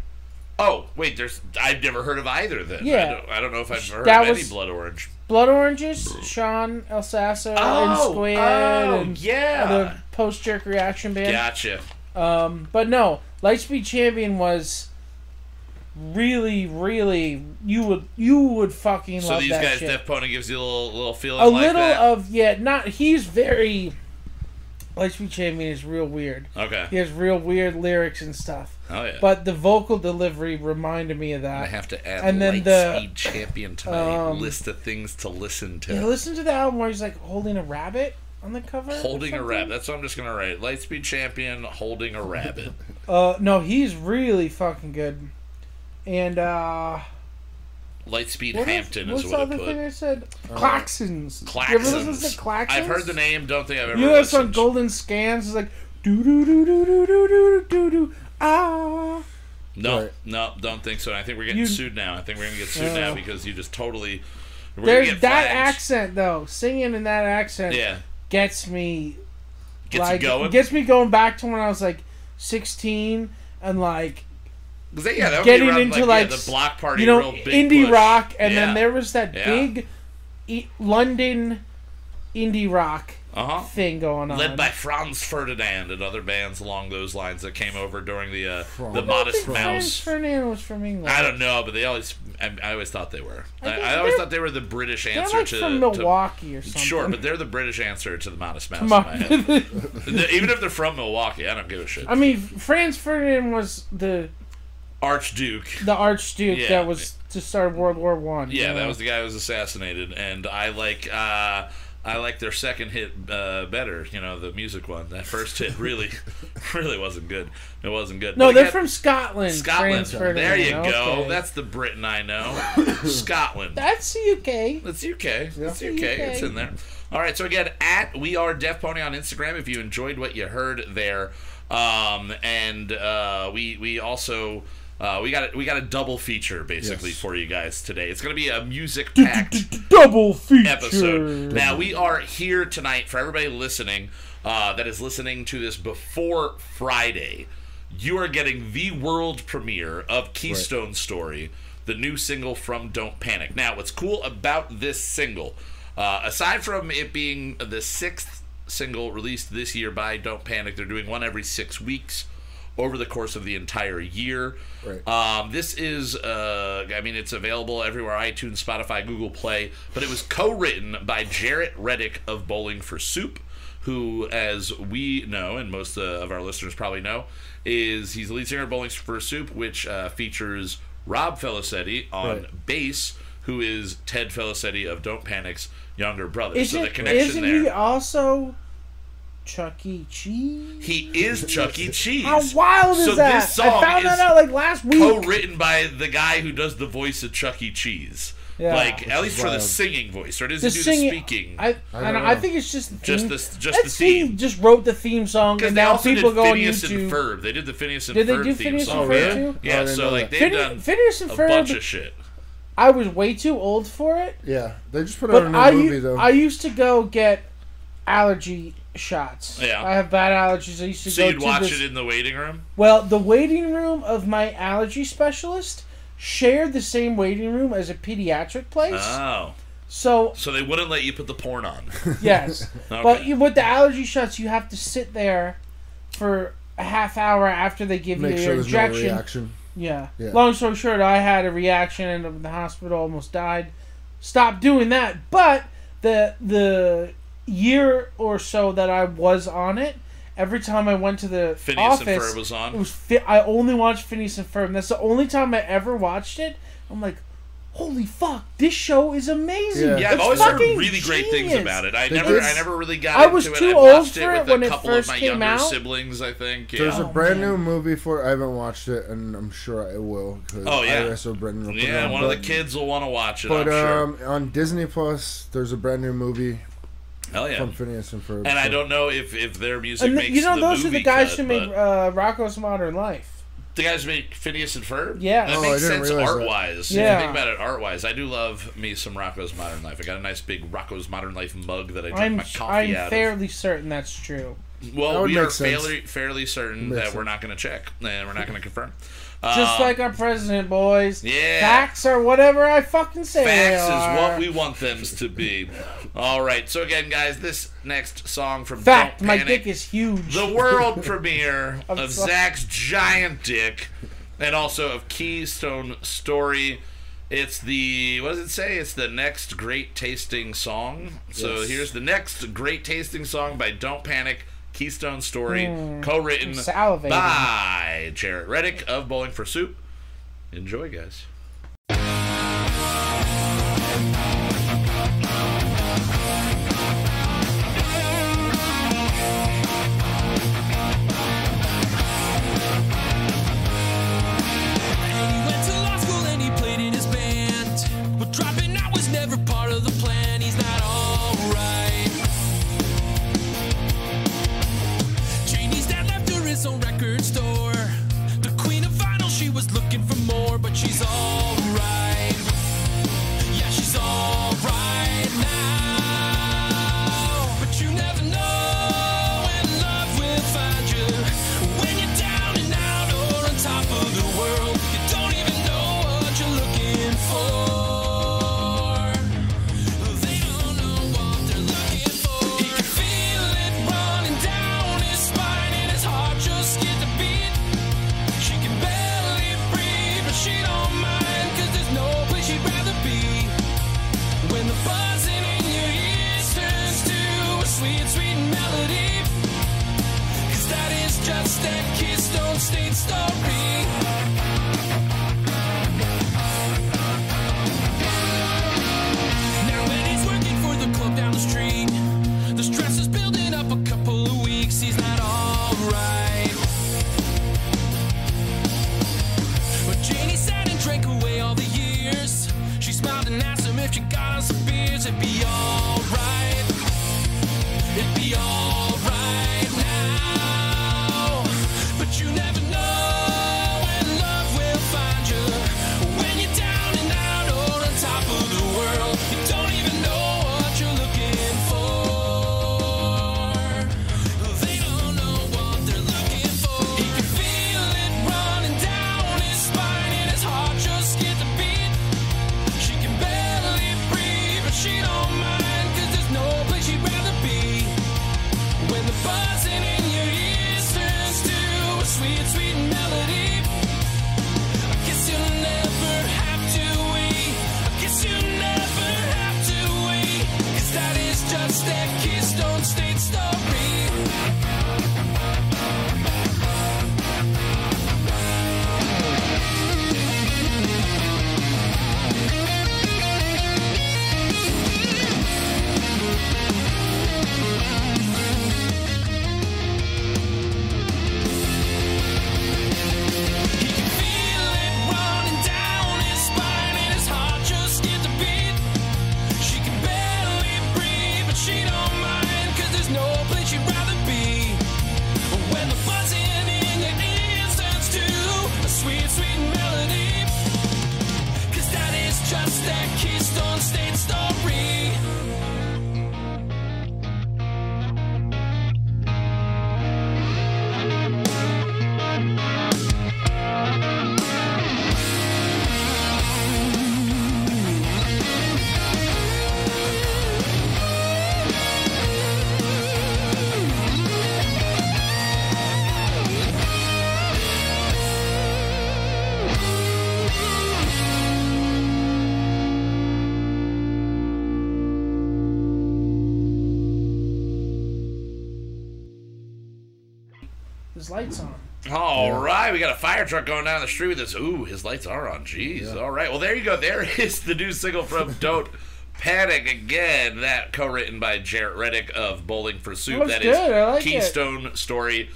Oh wait, there's. I've never heard of either. Then. Yeah. I don't, I don't know if I've heard That of any was- Blood Orange. Blood Oranges, Sean El Sasso and Oh, Squid oh, and yeah. the post jerk reaction band. Gotcha. Um, but no, Lightspeed Champion was really, really you would you would fucking So love these that guys, shit. Deaf Pony gives you a little little feeling a like little that. of yeah, not he's very Lightspeed Champion is real weird. okay. He has real weird lyrics and stuff. Oh yeah. But the vocal delivery reminded me of that. I have to add and then Lightspeed the- Champion to my um, list of things to listen to. Yeah, listen to the album where he's like holding a rabbit on the cover. holding a rabbit. That's what I'm just gonna write. Lightspeed Champion holding a rabbit. Uh, no, he's really fucking good. and uh, Lightspeed what is- Hampton what's is the what I other thing I said? Klaxons. You ever listen Klaxons. to Klaxons? I've heard the name. Don't think I've ever You know that song listened. Golden Skans is like do do do do do do do do do ah. No, Right. no, don't think so. I think we're getting You- sued now. I think we're gonna get sued now Oh. because you just totally. There's that accent though. Singing in that accent Yeah, gets me gets like you going. gets me going back to when I was like 16 and like they- yeah, that getting around, into, like, like, yeah, the Bloc Party, you know real big indie push. rock and Yeah. then there was that big e- London indie rock uh-huh. thing going on. led by Franz Ferdinand and other bands along those lines that came over during the uh, the Franz. I Modest think Franz Mouse. Ferdinand was from England. I don't know, but they always. I, I always thought they were. I, think I always thought they were the British answer like to from to- Milwaukee or something. Sure, but they're the British answer to the Modest Mouse. Come in my head. Even if they're from Milwaukee, I don't give a shit. I mean, Franz Ferdinand was the Archduke. the Archduke Yeah. that was to start World War One. Yeah, that was the guy who was assassinated, and I like uh, I like their second hit uh, better. You know, the music one. That first hit really, really wasn't good. It wasn't good. No, But they're again, from Scotland. Scotland. There you go. That's the Britain I know. Scotland. that's the UK. That's UK. It's UK. UK. It's in there. All right. So again, at we are Deaf Pony on Instagram. If you enjoyed what you heard there, um, and uh, we we also. Uh, we got a, we got a double feature basically Yes. for you guys today. It's going to be a music packed Double feature. episode. Now we are here tonight for everybody listening uh, that is listening to this before Friday. You are getting the world premiere of Keystone Story, the new single from Don't Panic. Now, what's cool about this single, uh, aside from it being the sixth single released this year by Don't Panic, they're doing one every six weeks over the course of the entire year. Right. Um, this is, uh, I mean, it's available everywhere iTunes, Spotify, Google Play, but it was co written by Jaret Reddick of Bowling for Soup, who, as we know, and most uh, of our listeners probably know, is he's the lead singer of Bowling for Soup, which uh, features Rob Felicetti on Right. bass, who is Ted Felicetti of Don't Panic's younger brother. so Isn't, the connection isn't there. he also Chuck E. Cheese? He is Chuck E. Cheese. How wild is so that? This song I found is that out like last week. co-written by the guy who does the voice of Chuck E. Cheese. Yeah. Like at least is for the singing voice, or does the he do singing, the speaking? I, I, don't don't, I think it's just the Just theme. the- just That the theme. scene Just wrote the theme song, Because and they now also people did go on Phineas and YouTube. Ferb. They did the Phineas and Did they Ferb do theme Phineas and song. Ferb yeah. too? Yeah, Oh, I so like that. they've Phine- done Phineas and Ferb, a bunch of shit. I was way too old for it, Yeah, they just put out a new I, movie though. I used to go get allergy shots. Yeah. I have bad allergies. I used to So go you'd to watch this. it in the waiting room. Well, the waiting room of my allergy specialist shared the same waiting room as a pediatric place. Oh, so so they wouldn't let you put the porn on. yes, Okay. but you, with the allergy shots, you have to sit there for a half hour after they give Make you sure your there's no injection. reaction. Yeah. Yeah. Long story short, I had a reaction, ended up in the hospital, almost died. Stop doing that, but the the year or so that I was on it, every time I went to the Phineas and office, Ferb was it on. was fi- I only watched Phineas and Ferb. And that's the only time I ever watched it. I'm like, holy fuck, this show is amazing. Yeah. Yeah, I've always heard fucking really great things about it. I They never, did- I never really got I was into too it. I old watched for it it with when a it couple first of my came younger out. siblings. I think. There's a Oh, brand man. new movie for. I haven't watched it, and I'm sure I will. 'cause Oh, yeah. I saw Brendan. will put it Yeah, on, one of the kids will want to watch it. But I'm sure. um, on Disney Plus, there's a brand new movie Hell yeah. from Phineas and Ferb. And I don't know if, if their music And makes you know, the those are the guys cut, who made but- uh, Rocko's Modern Life. the guys who make Phineas and Ferb. Yeah. that Oh, makes I didn't sense art wise. Yeah. think about it art wise. I do love me some Rocko's Modern Life. I got a nice big Rocko's Modern Life mug that I drink I'm my coffee I'm out fairly certain that's true. of. That Well, we are fairly fairly certain that sense. we're not going to check and we're not going to confirm. Just Um, like our president, boys. yeah. Facts are whatever I fucking say Facts is what we want them to be. All right. So again, guys, this next song from Fact, Don't my Panic, dick is huge. the world premiere of sorry. Zach's giant dick, and also of Keystone Story. It's the what does it say? It's the next great tasting song. So Yes. here's the next great tasting song by Don't Panic. Keystone Story, Hmm. co-written by Jaret Reddick of Bowling for Soup. Enjoy, guys. All right, we got a fire truck going down the street with this. Ooh, his lights are on. Jeez. All right. Well, there you go. There is the new single from Don't Panic again. That co-written by Jaret Reddick of Bowling for Soup. Looks That is like it. Keystone Story.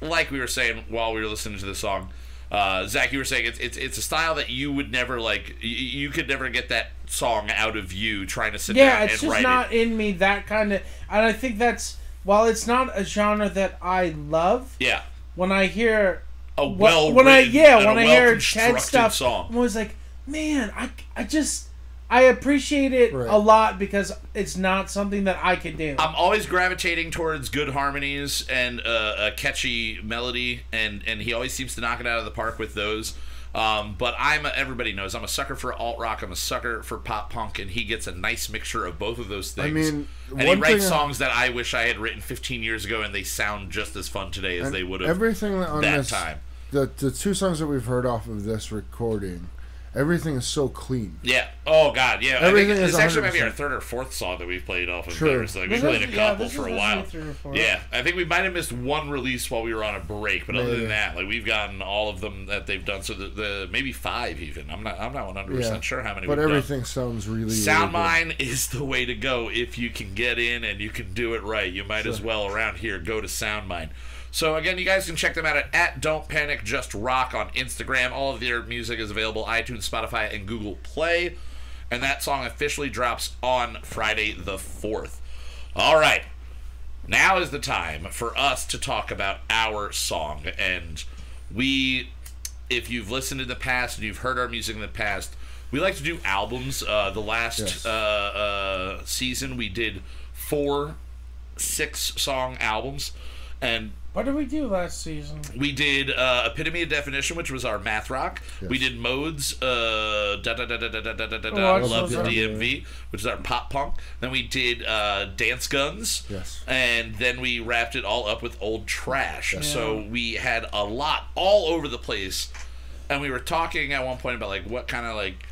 Like we were saying while we were listening to the song, uh, Zach, you were saying it's, it's it's a style that you would never like. You, you could never get that song out of you trying to sit Yeah, down it's just not it. in me that kind of. And I think that's while it's not a genre that I love. Yeah, When I hear a well when I yeah and when a I hear well-constructed Ted stuff, song. I'm always like, man, I, I just I appreciate it Right. a lot because it's not something that I can do. I'm always gravitating towards good harmonies and uh, a catchy melody, and and he always seems to knock it out of the park with those. Um, but I'm a, everybody knows I'm a sucker for alt rock. I'm a sucker for pop punk, and he gets a nice mixture of both of those things. I mean, and he writes songs that I wish I had written 15 years ago, and they sound just as fun today as they would have Everything on that this, time. the the two songs that we've heard off of this recording, everything is so clean. Yeah. Oh God. Yeah. Everything I think is this actually might be our third or fourth song that we've played off of True. theirs. Like we This played a couple this for a while. Yeah, I think we might have missed one release while we were on a break, but other than that, like we've gotten all of them that they've done. So the, the maybe five even. I'm not. I'm not 100 Yeah, percent sure how many. but we've done. everything sounds really. really Sound. Mine is the way to go if you can get in and you can do it right. You might as well around here go to Sound Mine. So again, you guys can check them out at, at Don't Panic Just Rock on Instagram. All of their music is available iTunes, Spotify, and Google Play. And that song officially drops on Friday the 4th. All right. Now is the time for us to talk about our song. And we, if you've listened in the past and you've heard our music in the past, we like to do albums. Uh, the last Yes. uh, uh, season, we did four six song albums. And what did we do last season? we did uh, Epitome of Definition, which was our math rock. We did Modes, uh, da da da da da da da da da, da Oh, I Love the. DMV, which is our pop punk. Then we did uh, Dance Guns. Yes. And then we wrapped it all up with Old Trash. So we had a lot all over the place. And we were talking at one point about like what kind of like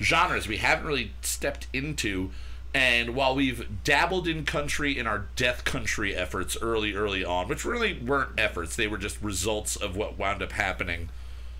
genres we haven't really stepped into. And while we've dabbled in country in our death country efforts early, early on, which really weren't efforts, they were just results of what wound up happening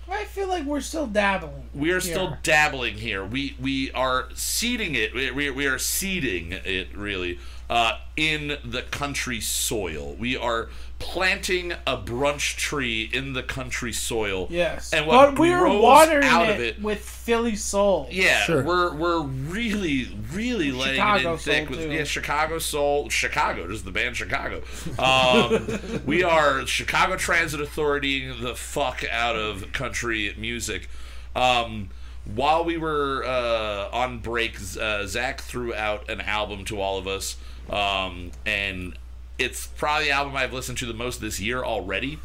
I feel like we're still dabbling. We are still dabbling here. We we are seeding it. We, we, we are seeding it really uh, in the country soil. We are planting a brunch tree in the country soil. Yes, and what but we're grows watering out it, of it. with Philly soul. Yeah, Sure. we're we're really really laying it Chicago in thick with too. yeah Chicago soul Chicago just the band Chicago. Um, we are Chicago Transit Authority the fuck out of country music. Um, while we were uh, on break, uh, Zach threw out an album to all of us, um, and it's probably the album I've listened to the most this year already.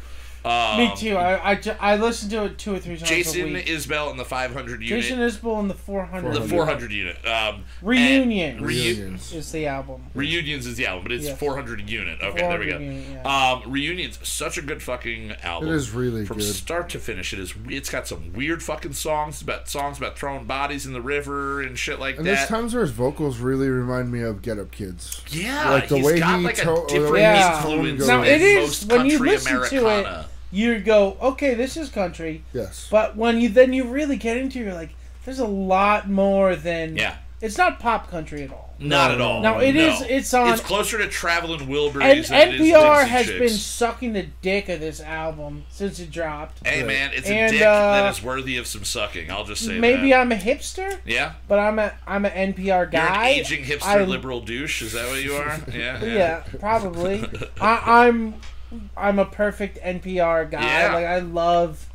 Um, Me too. I, I, ju- I listened to it two or three times a Jason week. Isbell in the 500 unit. Jason Isbell in the 400. the 400 unit. Um, Reunion. Reunions. is the album. Reunions is the album, but it's Yes. 400 unit. Okay, there we go. unit, yeah. Um, Reunions, such a good fucking album. It is really from good. start to finish. It is. It's got some weird fucking songs about songs about throwing bodies in the river and shit like that. And there's times where his vocals really remind me of Get Up Kids. yeah, like the he's way got he like to- a different Yeah. influence Now, than it is- most when you country listen to it- Americana. You go, okay, this is country, Yes. but when you then you really get into, it, you're like, there's a lot more than. Yeah. It's not pop country at all. Not at all. No, it no. is- it's on- It's closer to Traveling And Wilburys than it is NPR Dixie has Chicks. been sucking the dick of this album since it dropped. Hey man, it's a And, dick uh, that is worthy of some sucking. I'll just say Maybe that. I'm a hipster, yeah. but I'm a I'm an NPR You're guy. an aging hipster I- liberal douche. Is that what you are? Yeah. Yeah, probably. I, I'm I'm a perfect NPR guy. Yeah. Like I love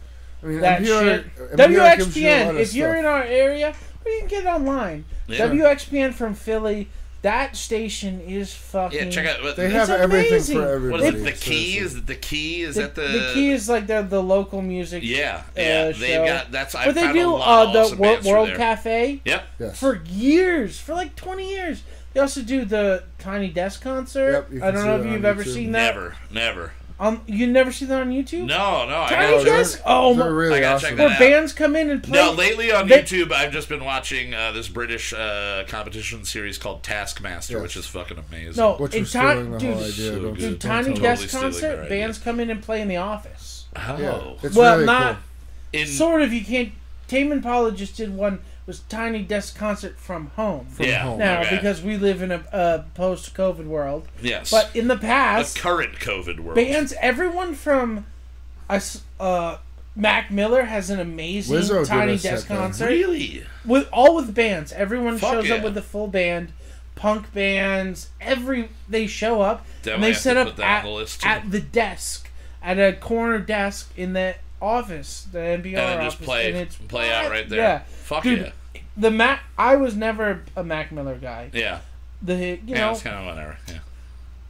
I mean, that NPR shit. NPR gives you a lot WXPN. If you're stuff. in our area, well, you can get it online. Yeah. WXPN from Philly. That station is fucking. Yeah, check out. What, They It's have everything for everybody. what is it? The key? Is it the key? Is The, that the the key is like the the local music. Yeah, yeah. uh, They've got that's. I But they found a do lot uh, of the awesome Wor- bands World. Cafe Yep. Yes. for years, for like twenty years. They also do the Tiny Desk concert. Yep, I don't know if you've ever YouTube. seen that. Never, never. Um, you never see that on YouTube? No, no. I Tiny gotta, they're- Desk. Oh They're my! really I gotta awesome. check Where that out. bands come in and play. no, lately on They- YouTube, I've just been watching uh, this British uh, competition series called Taskmaster, Yes. which is fucking amazing. No, Which in was Ti- stealing the dude, idea. so don't good. you- Dude, Tiny tell. Desk- Desk concert. Bands come in and play in the office. Oh, Yeah, it's well, really not in sort of. You can't. Tame Impala just did one. Was Tiny Desk concert from home. yeah, home. now okay. because we live in a, a post-COVID world, yes, but in the a past, current COVID world. bands everyone from us uh Mac Miller has an amazing Lizzo tiny desk there. concert really? with all with bands. Everyone Fuck shows yeah. up with the full band, punk bands. Every they show up Definitely and they set up put that on at, the at the desk at a corner desk in the office, the NPR And then just office, play- and it's play out right there. Yeah, Fuck Dude, yeah. The Mac. I was never a Mac Miller guy. Yeah, The you yeah. know It's kind of whatever. Yeah.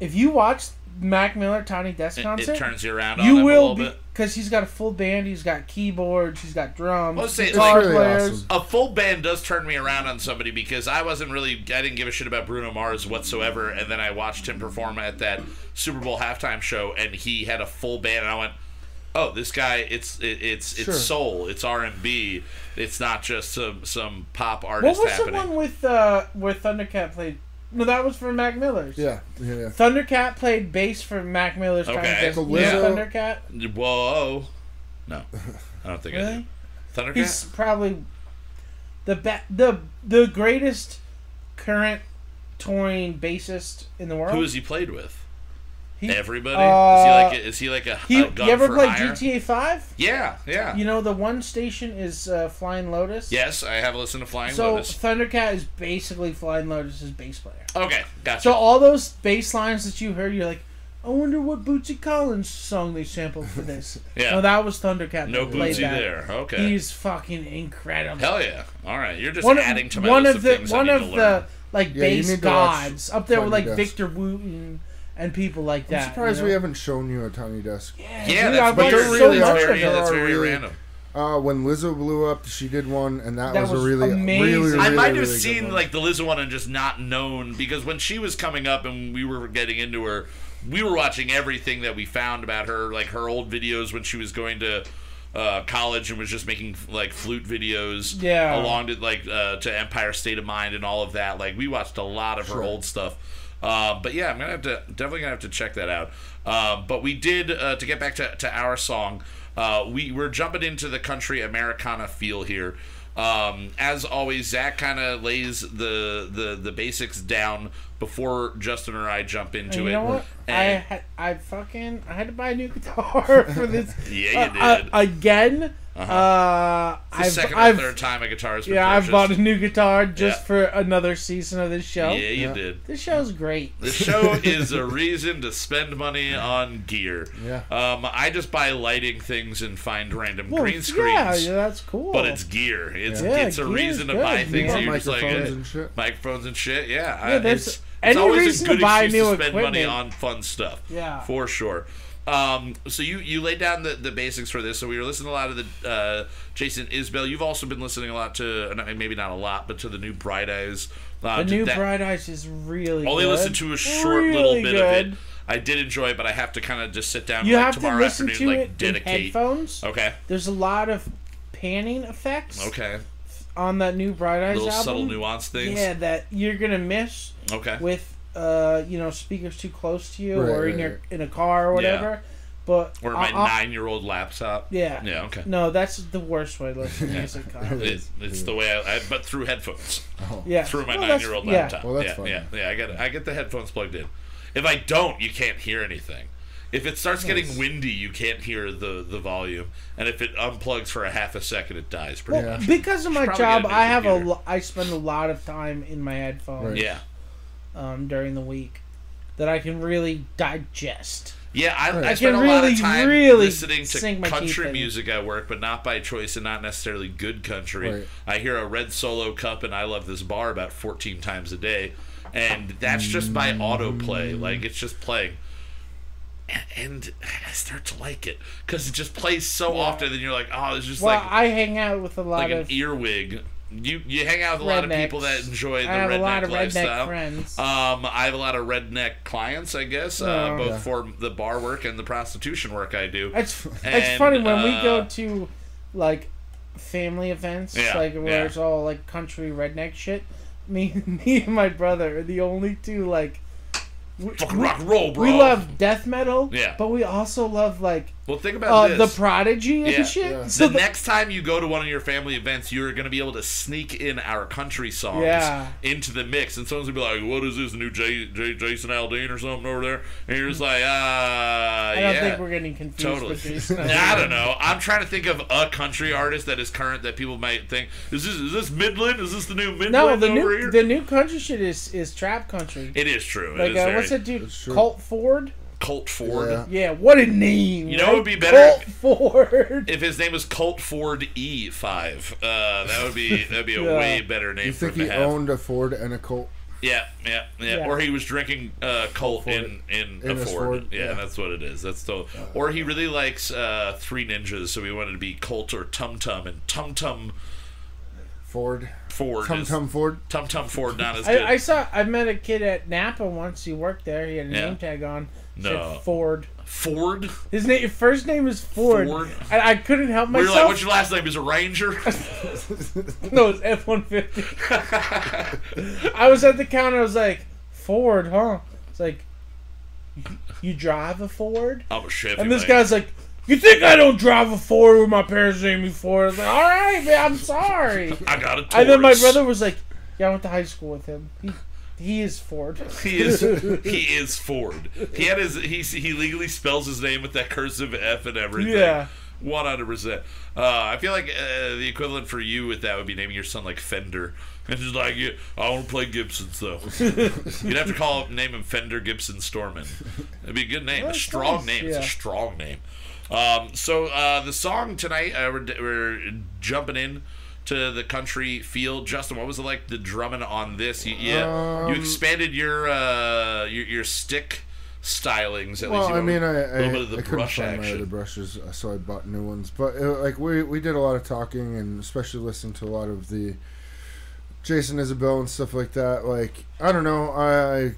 if you watch Mac Miller Tiny Desk It, concert, it turns you around on you him a will little be bit. because he's got a full band. He's got keyboards. He's got drums. Let's say, guitar like- Really players. awesome. a full band does turn me around on somebody because I wasn't really I didn't give a shit about Bruno Mars whatsoever and then I watched him perform at that Super Bowl halftime show and he had a full band and I went oh this guy it's it, it's it's Sure. soul it's R&B it's not just some some pop artist. What artist was happening the one with uh where Thundercat played? No, that was for Mac Miller's. Yeah, yeah, yeah. Thundercat played bass for Mac Miller's Tiny Okay. Desk. So You know Lizzo- Thundercat. whoa no I don't think I Really? do Thundercat He's probably the be- the the greatest current touring bassist in the world. who has he played with He- everybody uh, is he like a, is he like a, He, a gun you ever play hire? GTA Five? yeah yeah You know the one station is uh, Flying Lotus. yes I have listened to Flying So Lotus So Thundercat is basically Flying Lotus's bass player. okay gotcha So all those bass lines that you heard, you're like, I wonder what Bootsy Collins song they sampled for this. Yeah. No, that was Thundercat. No that played Bootsy that. there. Okay. He's fucking incredible. Hell yeah! All right, you're just one adding of, to my one list of of, the things one I need of to the like Yeah, bass need to watch gods up there with like Desk. Victor Wooten and people like that. I'm that. surprised you we haven't shown you a tiny desk. Yeah, Yeah, dude, that's I've but weird. watched they're so really much of very, There it. that's very really- random. Uh, when Lizzo blew up, she did one, and that, That was, was a really, amazing. really, really, I might have really good seen one. like the Lizzo one and just not known because when she was coming up and we were getting into her, we were watching everything that we found about her, like her old videos when she was going to uh, college and was just making like flute videos. Yeah. Along to like uh, to Empire State of Mind and all of that. Like we watched a lot of her Sure. old stuff. Uh, but yeah, I'm gonna have to definitely gonna have to check that out. Um, but we did uh, to get back to, to our song. Uh, we we're jumping into the country Americana feel here. Um, as always, Zach kind of lays the, the the basics down before Justin or I jump into you it. know what? I And- had, I fucking I had to buy a new guitar for this. Yeah, you uh, uh, did. again. uh the I've, second or I've third time a guitar's been yeah, I've bought a new guitar just Yeah. for another season of this show. Yeah, you Yeah. did. This show's great. The show is a reason to spend money on gear. Yeah. Um, I just buy lighting things and find random Well, green screens. Yeah, yeah, that's cool. But it's gear. It's Yeah, it's a reason to good, buy things man. that you're just like Microphones eh, and shit. microphones and shit. Yeah, I- Yeah, there's it's, it's any always reason a to good buy excuse new to spend money on fun stuff. Yeah. for sure. Um, so you you laid down the, the basics for this. So we were listening a lot of the uh, Jason Isbell. You've also been listening a lot to maybe not a lot, but to the new Bright Eyes. Uh, the new that- Bright Eyes is really only good. listened to a short Really little bit good. of it. I did enjoy it, but I have to kind of just sit down You like, have to tomorrow listen afternoon, to like it dedicate. in headphones. Okay. There's a lot of panning effects Okay. On that new Bright Eyes Little album. subtle nuance things. Yeah, that you're gonna miss Okay. with uh, you know, speakers too close to you Right, or in right, your right. in a car or whatever. Yeah. But or my I- I- nine-year-old laptop. yeah, Yeah. Okay. No, that's the worst way to listen to music. Kyle. It, it's the way I, I, but through headphones, Oh. yeah, through my Well, nine-year-old yeah. laptop. Well, that's yeah, fine. yeah, yeah. I get, I get the headphones plugged in. If I don't, you can't hear anything. If it starts getting windy, you can't hear the the volume, and if it unplugs for a half a second, it dies. Pretty Well, much. because of my job, got a new I have a computer. lo- I spend a lot of time in my headphones Right. Yeah, um, during the week that I can really digest. yeah. I, I I spend a can lot really, of time really listening sink to my country music at work, but not by choice and not necessarily good country. Right. I hear a red solo cup and I love this bar about 14 times a day, and that's just by autoplay. Like it's just playing. And I start to like it because it just plays so often, and you're like, oh, it's just Well, like I hang out with a lot like an of earwig. You you hang out with a lot of people that enjoy the I have redneck a lot of lifestyle. redneck friends. Um, I have a lot of redneck clients, I guess, uh, Oh. both Yeah. for the bar work and the prostitution work I do. It's it's funny when we go uh, to like family events, Yeah, like where yeah. it's all like country redneck shit. Me, me and my brother are the only two like. We, Fucking rock and roll, bro. we love death metal, Yeah. but we also love like Well, think about uh, this. the Prodigy and Yeah. shit. Yeah. So the the- next time you go to one of your family events, you're going to be able to sneak in our country songs Yeah. into the mix, and someone's going to be like, "What is this new J, J, Jason Aldean or something over there?" And you're just like, "Ah, I don't yeah." think we're getting confused Totally. with Jason. I don't know. I'm trying to think of a country artist that is current that people might think is this is this Midland? Is this the new Midland No, the over new here? the new country shit is is trap country. it is true. like it is uh, very what's that dude? It's. Colt Ford. Colt Ford. Yeah. Yeah, what a name! You know right? what would be better? Colt Ford. If his name was Colt Ford E5, uh, that would be that'd be a Yeah. way better name You for think him he to have. owned a Ford and a Colt? Yeah, yeah, yeah, Yeah. Or he was drinking uh, Colt Ford. in in, In a Ford. Ford, Yeah, yeah. that's what it is. That's the. Or he really likes uh, Three Ninjas, so he wanted to be Colt or Tum Tum, and Tum Tum Ford. Ford. Tum Tum Ford. Tum Tum Ford not as good. I, I saw. I met a kid at Napa once. He worked there. He had a Yeah. name tag on. No. Ford. Ford. His name, first name is Ford. Ford? And I couldn't help myself. like, "What's your last name? Is a Ranger?" no, it's F one fifty. I was at the counter. I was like, Ford, huh? It's like, "You- drive a Ford? I'm a Chevy. And this man. guy's like, you think I don't drive a Ford with my parents named me Ford? I was like, all right, man, I'm sorry. I got Taurus. And then my brother was like, yeah, I went to high school with him. He, he is Ford. He is he is Ford. He had his he he legally spells his name with that cursive F and everything. Yeah. One hundred percent. Uh, I feel like uh, the equivalent for you with that would be naming your son like Fender, and just like yeah, I want to play Gibsons though. You'd have to call name him Fender Gibson Storman. It'd be a good name, a strong nice, name. It's a strong name. Um, so uh, the song tonight, uh, we're, we're jumping in to the country feel. Justin, what was it like the drumming on this? You, you, you Um, expanded your, uh, your your stick stylings. At Well, least you I mean, I, a I, little bit of the I couldn't brush find my other brushes, uh, so I bought new ones. But uh, like we we did a lot of talking, and especially listening to a lot of the Jason Isbell and stuff like that. Like I don't know, I, I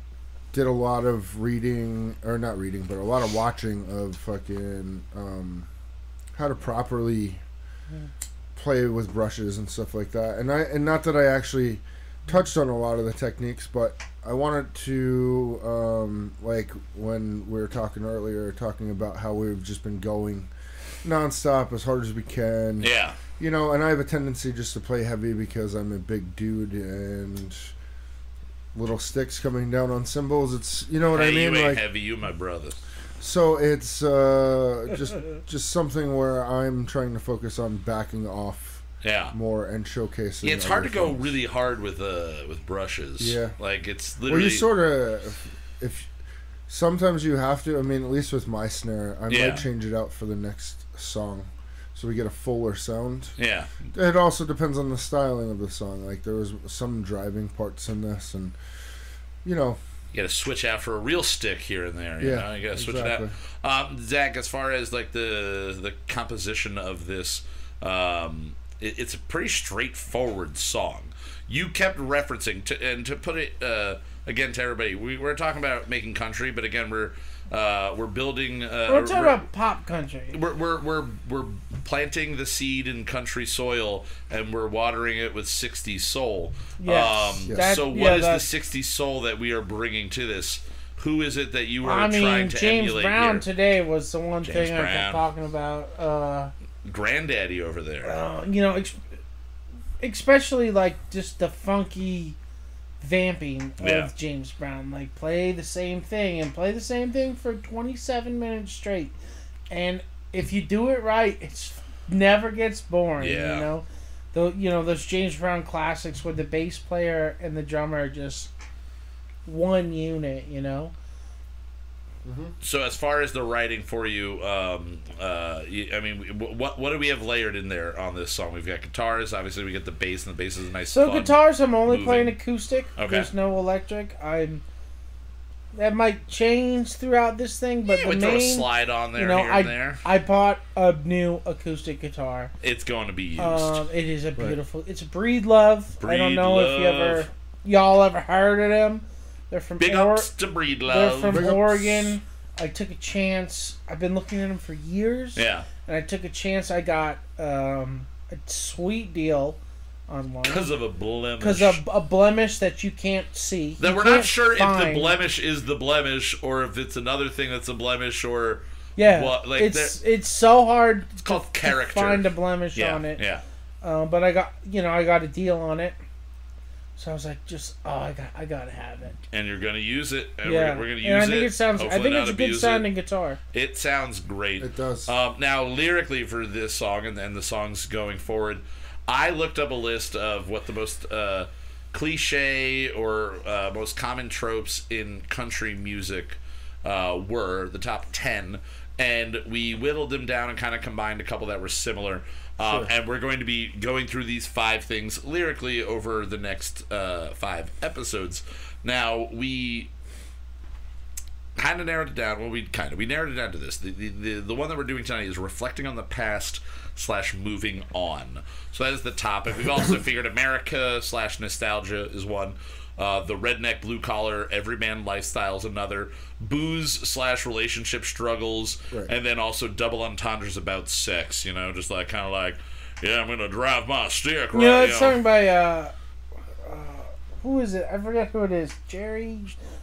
did a lot of reading, or not reading, but a lot of watching of fucking um, how to properly play with brushes and stuff like that. And I and not that I actually touched on a lot of the techniques, but I wanted to um, like when we were talking earlier, talking about how we've just been going nonstop as hard as we can. Yeah. You know, and I have a tendency just to play heavy because I'm a big dude and little sticks coming down on cymbals. It's you know what hey, I mean? you ain't Like heavy, you my brother. So it's uh, just just something where I'm trying to focus on backing off Yeah. more and showcasing. Yeah, it's hard to other go things. really hard with uh with brushes. Yeah. Like it's literally. Well, you sort of if sometimes you have to. I mean, at least with my snare, I Yeah. might change it out for the next song, so we get a fuller sound. Yeah. It also depends on the styling of the song. Like there was some driving parts in this, and you know, You gotta switch out for a real stick here and there. You Yeah, know? You gotta switch exactly. it out. Um, Zach, as far as like the the composition of this, um, it, it's a pretty straightforward song. You kept referencing to and to put it uh, again to everybody. We, we're talking about making country, but again, we're uh, we're building. Uh, We're talking about pop country. we're, we're, we're, we're planting the seed in country soil and we're watering it with 60 soul. Yes. Um, Yes. That- so, what yeah, is that- the 60 soul that we are bringing to this? Who is it that you are I trying mean, to James emulate Brown here? today was the one James thing I Brown. kept talking about. Uh, Granddaddy over there. uh, you know, ex- especially like just the funky vamping of Yeah. James Brown. Like play the same thing and play the same thing for 27 minutes straight. And if you do it right, it's never gets boring. Yeah. You know, the you know those James Brown classics where the bass player and the drummer are just one unit. You know. So, as far as the writing for you, um, uh, I mean, what what do we have layered in there on this song? We've got guitars. Obviously, we get the bass, and the bass is a nice. So fun- guitars, I'm only moving. playing acoustic. Okay. There's no electric. I'm. That might change throughout this thing, but Yeah, the we throw a main, slide on there you know, here I and there. I bought a new acoustic guitar. It's going to be used. Um, it is a beautiful. It's a Breedlove. I don't Breed know if you ever, y'all ever heard of them. They're from Big or- ups to Breed They're from Big ups. Oregon. I took a chance. I've been looking at them for years. yeah. And I took a chance. I got um, a sweet deal on one. Because of a blemish. because a, a blemish that you can't see. that You we're not can't sure if the blemish is the blemish or if it's another thing that's a blemish or Yeah, what, like, it's it's so hard it's called to character. find a blemish yeah, on it. yeah. Uh, but I got you know I got a deal on it, so I was like, just oh I got I gotta have it. And you're gonna use it. And yeah, we're, we're gonna use and I think it. it, sounds. I think it's a good abuse sounding guitar. It. it sounds great. it does. Um, now, lyrically for this song and, then the songs going forward, I looked up a list of what the most uh, cliche or uh, most common tropes in country music uh, were, the top 10, and we whittled them down and kind of combined a couple that were similar. Um, Sure. And we're going to be going through these five things lyrically over the next uh, five episodes. Now, we kind of narrowed it down. Well, we kind of we narrowed it down to this. The, the the the one that we're doing tonight is reflecting on the past slash moving on. So that is the topic. We've also figured America slash nostalgia is one. Uh, the redneck blue collar everyman lifestyle is another. Booze slash relationship struggles, Right. and then also double entendres about sex. You know, just like kind of like, yeah, I'm gonna drive my stick. Right, You know, it's sung by uh, uh, who is it? I forget who it is. Jerry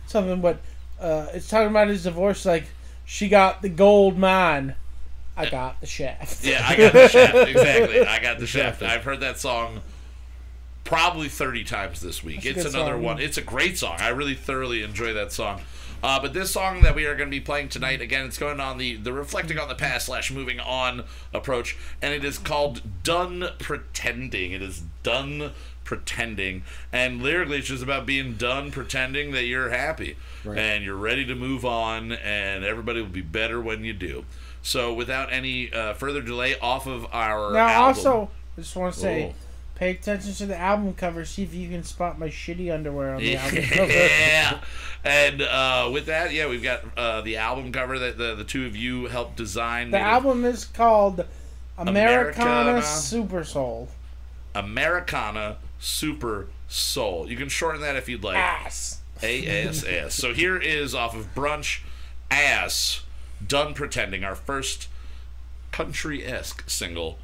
something, but uh, it's talking about his divorce. Like she got the gold mine, I got the shaft. Yeah, I got the shaft. Exactly. I got the shaft. I've heard that song probably 30 times this week. That's it's another song. one. It's a great song. I really thoroughly enjoy that song. Uh, but this song that we are going to be playing tonight, again, it's going on the, the reflecting on the past slash moving on approach, and it is called Done Pretending. It is Done Pretending. And lyrically, it's just about being done pretending that you're happy Right. and you're ready to move on, and everybody will be better when you do. So, without any uh, further delay, off of our Now, album- also, I just want to say, Oh. Pay attention to the album cover. See if you can spot my shitty underwear on the album cover. yeah. And uh, with that, yeah, we've got uh, the album cover that the, the two of you helped design. The album is called Americana, Americana. Super Soul. Americana Super Soul. You can shorten that if you'd like. Ass. ASS. So here is off of Brunch Ass Done Pretending, our first country esque single.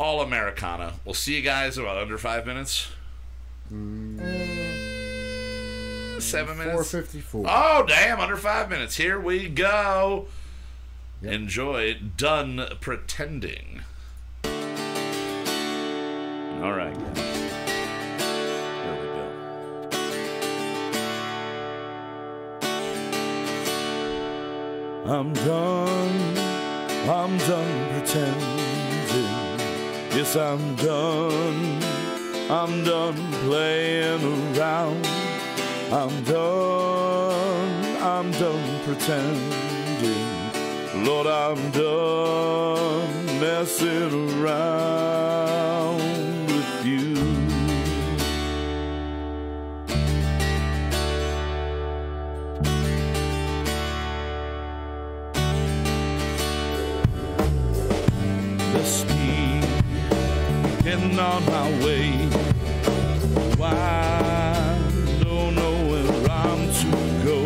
All Americana. We'll see you guys in about under five minutes. Mm. Seven minutes. four. Oh, damn, under five minutes. Here we go. Enjoy Done Pretending. All right. Here we go. I'm done. I'm done pretending. Yes, I'm done. I'm done playing around. I'm done. I'm done pretending. Lord, I'm done messing around getting on my way. Why don't know where I'm to go,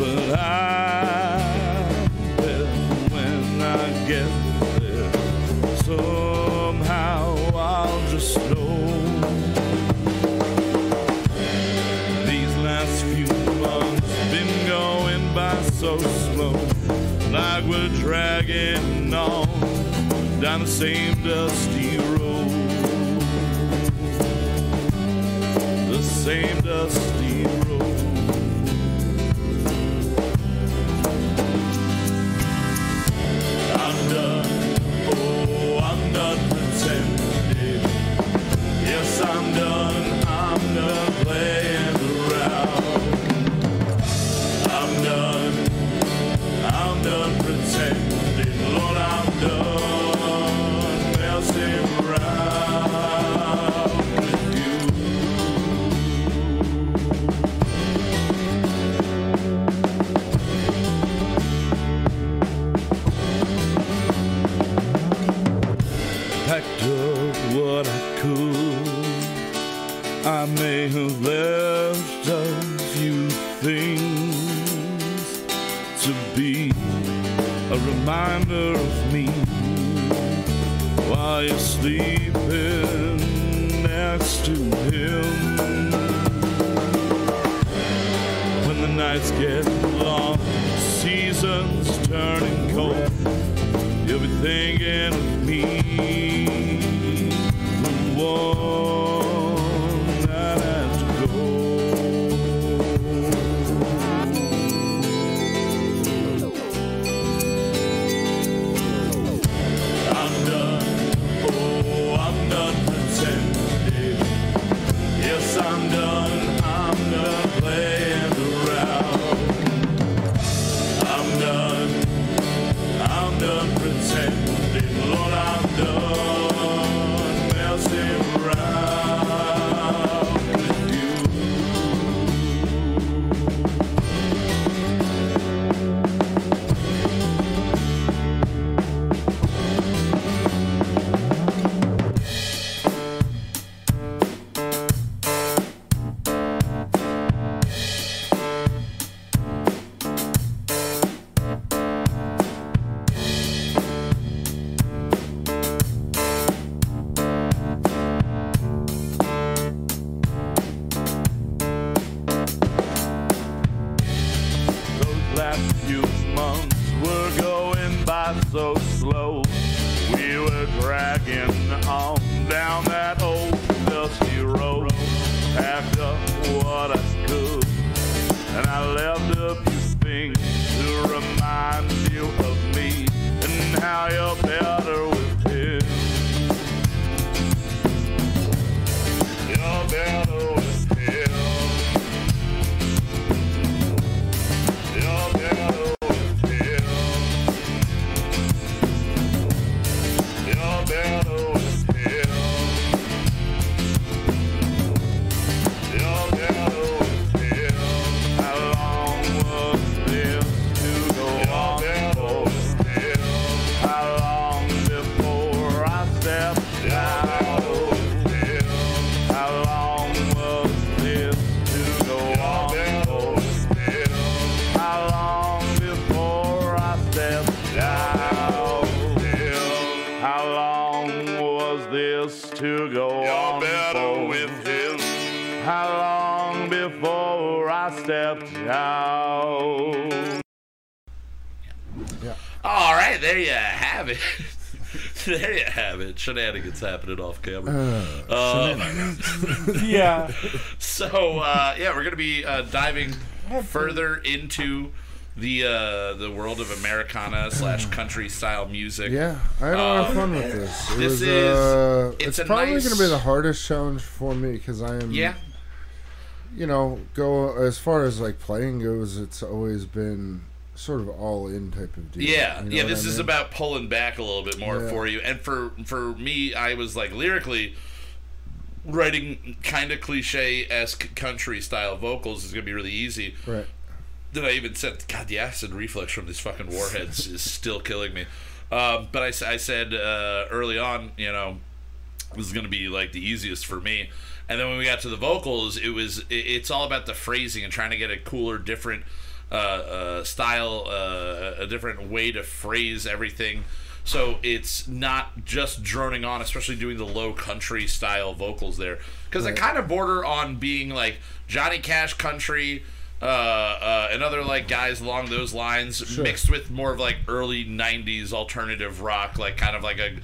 but I bet when I get there, somehow I'll just know. These last few months been going by so slow, like we're dragging on down the same dusty The same I may have left a few things to be a reminder of me while you're sleeping next to him. When the nights get long, seasons turning cold, you'll be thinking of me, the before I stepped out? All right, there you have it. there you have it. Shenanigans happening off camera. Uh, yeah. so uh, yeah, we're gonna be uh, diving further into the uh, the world of Americana slash country style music. Yeah, I had a lot of fun with this. It this was, is- uh, it's it's, probably nice- going to be the hardest challenge for me because I am, Yeah. you know, go as far as like playing goes. It's always been sort of all in type of deal. Yeah, you know yeah. This I is about pulling back a little bit more Yeah. for you, and for for me, I was like lyrically writing kind of cliche esque country style vocals is gonna be really easy. right. Then I even said, God, the acid reflux from these fucking warheads is still killing me. Um, but I said uh, early on, you know, this is going to be like the easiest for me. And then when we got to the vocals, it was it, it's all about the phrasing and trying to get a cooler, different uh, uh, style, uh, a different way to phrase everything. So it's not just droning on, especially doing the low country style vocals there, because Right. they kind of border on being like Johnny Cash country, uh, uh, and other like guys along those lines, Sure. mixed with more of like early '90s alternative rock, like kind of like a,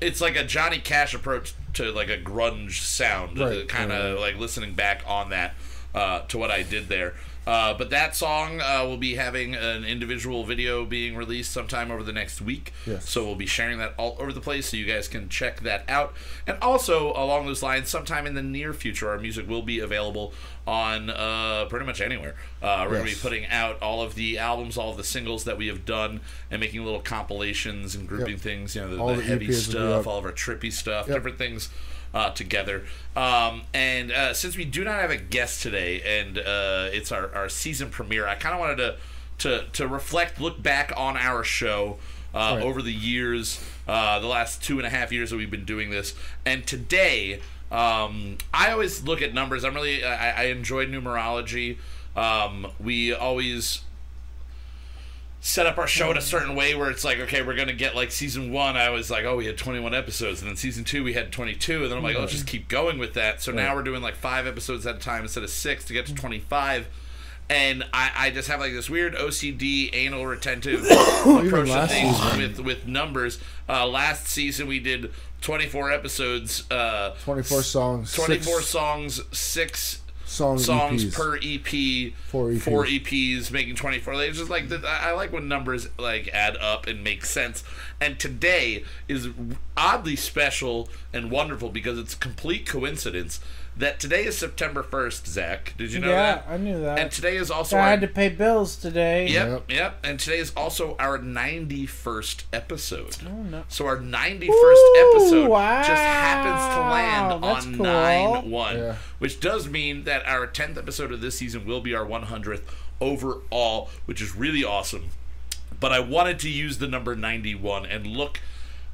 it's like a Johnny Cash approach to like a grunge sound, Right, kind of right. like listening back on that uh, to what I did there. Uh, but that song uh, will be having an individual video being released sometime over the next week. Yes. So we'll be sharing that all over the place so you guys can check that out. And also, along those lines, sometime in the near future, our music will be available on uh, pretty much anywhere. Uh, we're going to be putting out all of the albums, all of the singles that we have done, and making little compilations and grouping Yep. things, you know, the, the heavy stuff, all of our trippy stuff, Yep. different things uh, together. Um, and uh, since we do not have a guest today, and uh, it's our, our season premiere, I kind of wanted to, to to reflect, look back on our show uh, Right. over the years, uh, the last two and a half years that we've been doing this, and today. Um, I always look at numbers. I'm really I, I enjoy numerology. Um, we always set up our show in a certain way where it's like, okay, we're gonna get like season one. I was like, oh, we had 21 episodes, and then season two we had 22, and then I'm like, oh, let's just keep going with that. So now we're doing like five episodes at a time instead of six to get to 25. And I, I just have like this weird OCD, anal retentive approach to last things season. with with numbers. Uh, last season we did 24 episodes, uh, 24 songs. 24 six songs, six song songs EPs. per EP, Four EPs. four EPs, making twenty four. It's just like I I like when numbers like add up and make sense. And today is oddly special and wonderful because it's a complete coincidence that today is September first. Zach, did you know yeah, that? Yeah, I knew that. And today is also I our, had to pay bills today. Yep, yep. And today is also our 91st episode. Oh, no. So our 91st Ooh, episode wow. just happens to land That's on cool. 9 1, Yeah. which does mean that our 10th episode of this season will be our 100th overall, which is really awesome. But I wanted to use the number 91 and look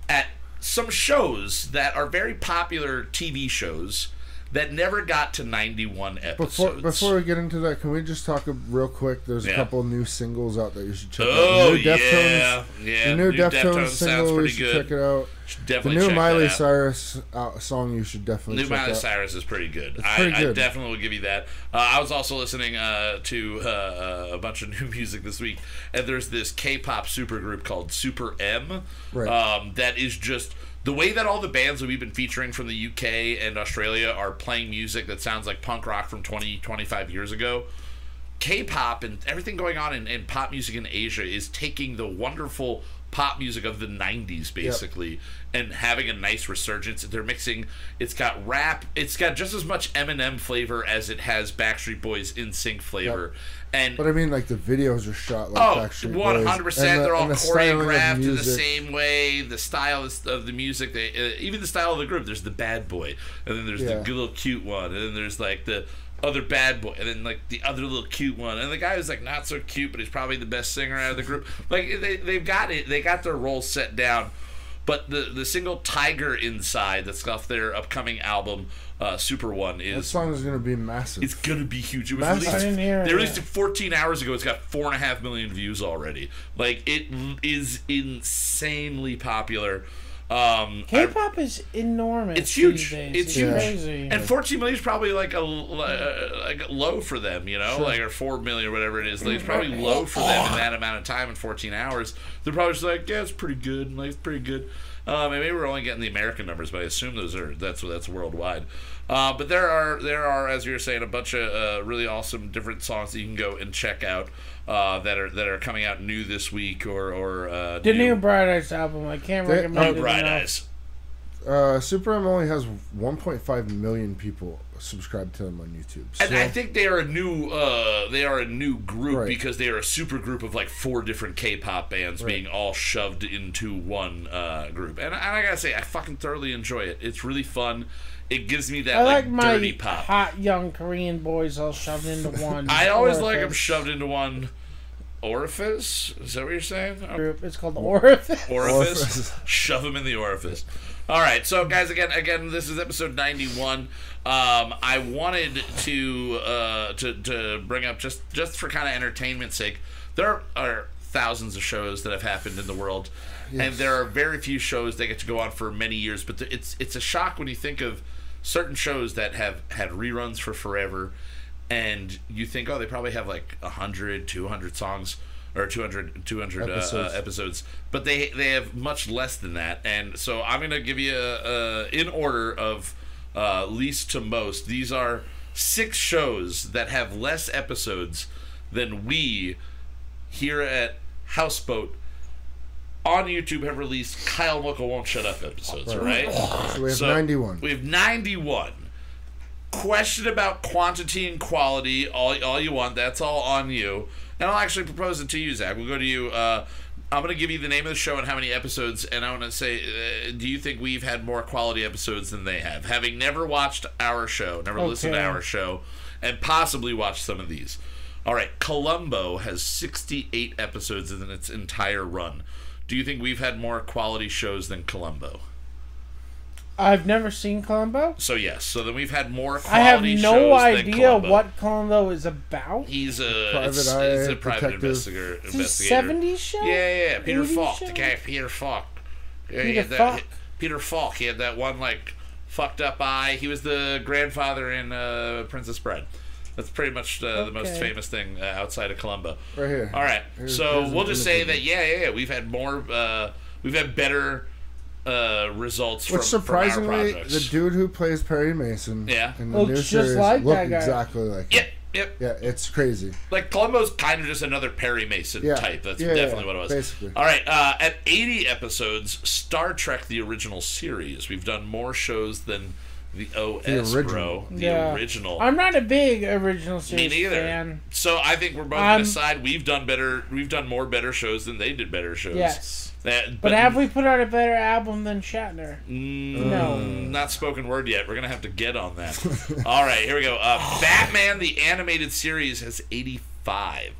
at some shows that are very popular TV shows that never got to 91 episodes. Before before we get into that, can we just talk a, real quick? There's Yeah. a couple new singles out that you should check Oh, out. The new yeah. Deftones, Yeah, the new, new Deftones, Deftones sounds single, you pretty should good. check it out. The new Miley that out. Cyrus uh, song you should definitely check out. New check Miley out. Cyrus is pretty good. I, pretty I good. definitely will give you that. Uh, I was also listening uh, to uh, a bunch of new music this week, and there's this K-pop supergroup called Super M. Right. Um, that is just the way that all the bands that we've been featuring from the UK and Australia are playing music that sounds like punk rock from 20, 25 years ago. K-pop and everything going on in, in pop music in Asia is taking the wonderful pop music of the 90s basically and having a nice resurgence they're mixing it's got rap it's got just as much Eminem flavor as it has Backstreet Boys NSYNC flavor and But I mean, like the videos are shot like Oh, Backstreet one Boys, hundred percent. and They're all the choreographed in the same way. The style of the music, they, uh, even the style of the group. There's the bad boy, and then there's Yeah. the good little cute one, and then there's like the other bad boy, and then like the other little cute one, and the guy who's like not so cute, but he's probably the best singer out of the group. Like they they've got it. They got their roles set down. But the the single "Tiger Inside" that's off their upcoming album, uh, Super One, That is song is gonna be massive. it's gonna be huge. It was Massive. released. I didn't hear they released it 14 hours ago. It's got four and a half million views already. Like it is insanely popular. Um, I- K-pop is enormous. It's huge. These days. It's It's, huge. crazy. and 14 million is probably like a uh, like low for them, you know, like or four million or whatever it is. Like, it's probably low for them in that amount of time in 14 hours. They're probably just like, yeah, it's pretty good. Like, it's pretty good. Um, and maybe we're only getting the American numbers, but I assume those are that's that's worldwide. Uh, but there are there are, as you were saying, a bunch of uh, really awesome different songs that you can go and check out uh, that are that are coming out new this week or or uh, the new Bright Eyes album, I can't They- recommend Oh, it Bright enough. Eyes. Uh, Super M only has 1.5 million people subscribed to them on YouTube. So, And I think they are a new uh, they are a new group Right. because they are a super group of like four different K-pop bands being all shoved into one uh, group. And, I- and I gotta say, I fucking thoroughly enjoy it. It's really fun. It gives me that I like, like my dirty pop. hot young Korean boys all shoved into one. I always like them orifice shoved into one orifice. Is that what you're saying? Group. It's called the Orifice. orifice. Orifice. Shove them in the orifice. All right, so guys, again, again, this is episode ninety-one. Um, I wanted to uh, to to bring up just just for kind of entertainment's sake. There are thousands of shows that have happened in the world, and there are very few shows that get to go on for many years. But it's it's a shock when you think of certain shows that have had reruns for forever and you think oh they probably have like 100 200 songs or 200 200 episodes, Episodes. uh, episodes but they they have much less than that and so i'm gonna give you a, a in order of uh, least to most these are six shows that have less episodes than we here at houseboat on YouTube have released Kyle Mocha Won't Shut Up episodes, right? So we have 91. We have 91. Question about quantity and quality, all, all you want. That's all on you. And I'll actually propose it to you, Zach. We'll go to you. Uh, I'm going to give you the name of the show and how many episodes, and I want to say, uh, do you think we've had more quality episodes than they have? Having never watched our show, never listened to our show, and possibly watched some of these. All right, Columbo has 68 episodes in its entire run. Do you think we've had more quality shows than Columbo? I've never seen Columbo. So yes, so then we've had more. I have no shows idea Columbo. what Columbo is about. He's a Private it's, eye it's a private investigator. It's a investigator. 70s show? Yeah, yeah, yeah. Peter Falk, show? the guy Peter Falk. Yeah, he Peter had that- Falk? Peter Falk. He had that one like fucked up eye. He was the grandfather in uh, Princess Bride. That's pretty much uh, the most famous thing uh, outside of Columbo. Right here. All right, Here's- so here's we'll just say that yeah, yeah, yeah, we've had more, uh, we've had better uh, results Which from, from our surprisingly, projects. the dude who plays Perry Mason Yeah. in the Looks new just series like look exactly like Yep, him. yep. Yeah, it's crazy. Like Columbo's kind of just another Perry Mason Yeah. type. That's Yeah, definitely yeah, what it was. basically. All right, uh, at 80 episodes, Star Trek: The Original Series. We've done more shows than the OS, original. bro. The Yeah. original. I'm not a big original series Me series neither. fan. So I think we're both I'm- gonna side. We've done better. We've done more better shows than they did better shows. Yes. That, But have we put out a better album than Shatner? Mm, No. Not spoken word yet. We're gonna have to get on that. All right, here we go. Uh, Batman the animated series has 85.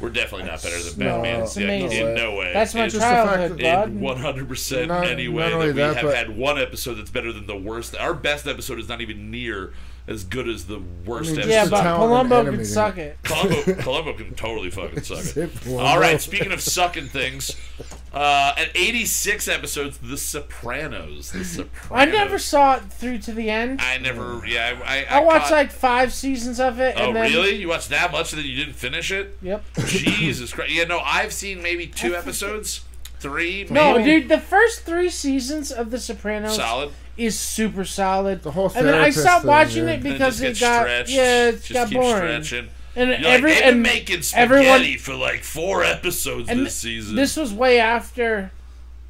We're definitely not better than Batman. that's yeah, amazing. In no way. That's my It's- fact childhood, bud. 100% Not- anyway not that we that, have but- had one episode that's better than the worst. Our best episode is not even near as good as the worst I mean, episode. Yeah, the but talent in Columbo can animating suck it. it. Columbo, Columbo can totally fucking suck it. Zip All Columbo. right, speaking of sucking things, uh, at 86 episodes, The Sopranos. The Sopranos. I never saw it through to the end. I never. Yeah, I. I, I watched caught- like five seasons of it. Oh and then, really? You watched that much and then you didn't finish it? Yep. Jesus Christ! Yeah, no, I've seen maybe two episodes, three. No, maybe. dude, the first three seasons of The Sopranos solid. Is super solid. The whole and then I stopped watching yeah. it And it because it got stretched, yeah, it just got boring. Stretching. And You're every like, and making spaghetti everyone for like four episodes and this season. this was way after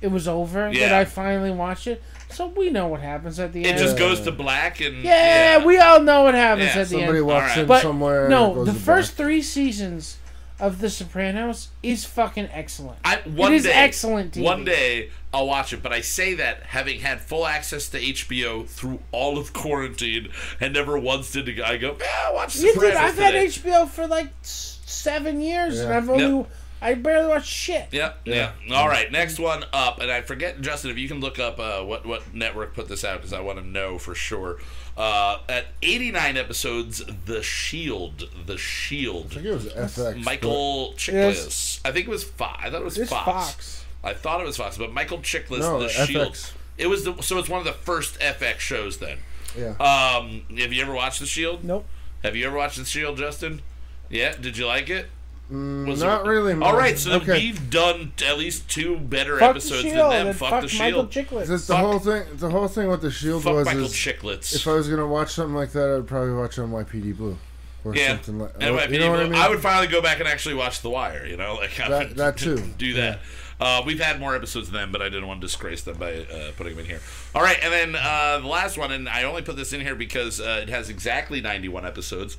it was over that I finally watched it. So we know what happens at the it end. It just goes to black and yeah, we all know what happens Yeah, at the Somebody end. walks Alright. in But somewhere. no, goes the to first black. three seasons of The Sopranos is fucking excellent. I, one it is day, excellent TV. One day I'll watch it, but I say that having had full access to HBO through all of quarantine and never once did I go, yeah, I'll watch You Sopranos did. I've had. HBO for like seven years, and I've only Yep. I barely watched shit. Yeah, yeah. All right, next one up, and I forget, Justin, if you can look up uh, what what network put this out because I want to know for sure. Uh, at 89 episodes, The Shield, The Shield. I think it was FX. Michael Chiklis. I think it was Fox. I thought it was It's Fox. Fox. I thought it was Fox, but Michael Chiklis, No, The FX. Shield. It was the so it's one of the first FX shows then. Yeah. Um, have you ever watched The Shield? Nope. Have you ever watched The Shield, Justin? Yeah. Did you like it? Was not it- really. All right, so okay. we've done at least two better Fuck the episodes shield. than them. and Fuck, fuck the Michael Shield. Chiklis. Just the fuck- whole thing. The whole thing with the shield Fuck was Michael is Chiklis. if I was gonna watch something like that, I'd probably watch it on NYPD Blue or yeah, something like. And my you know what I mean? I would finally go back and actually watch The Wire. You know, like I That- would that too. do that. Uh, we've had more episodes than them, but I didn't want to disgrace them by uh, putting them in here. All right, and then uh, the last one, and I only put this in here because uh, it has exactly 91 episodes,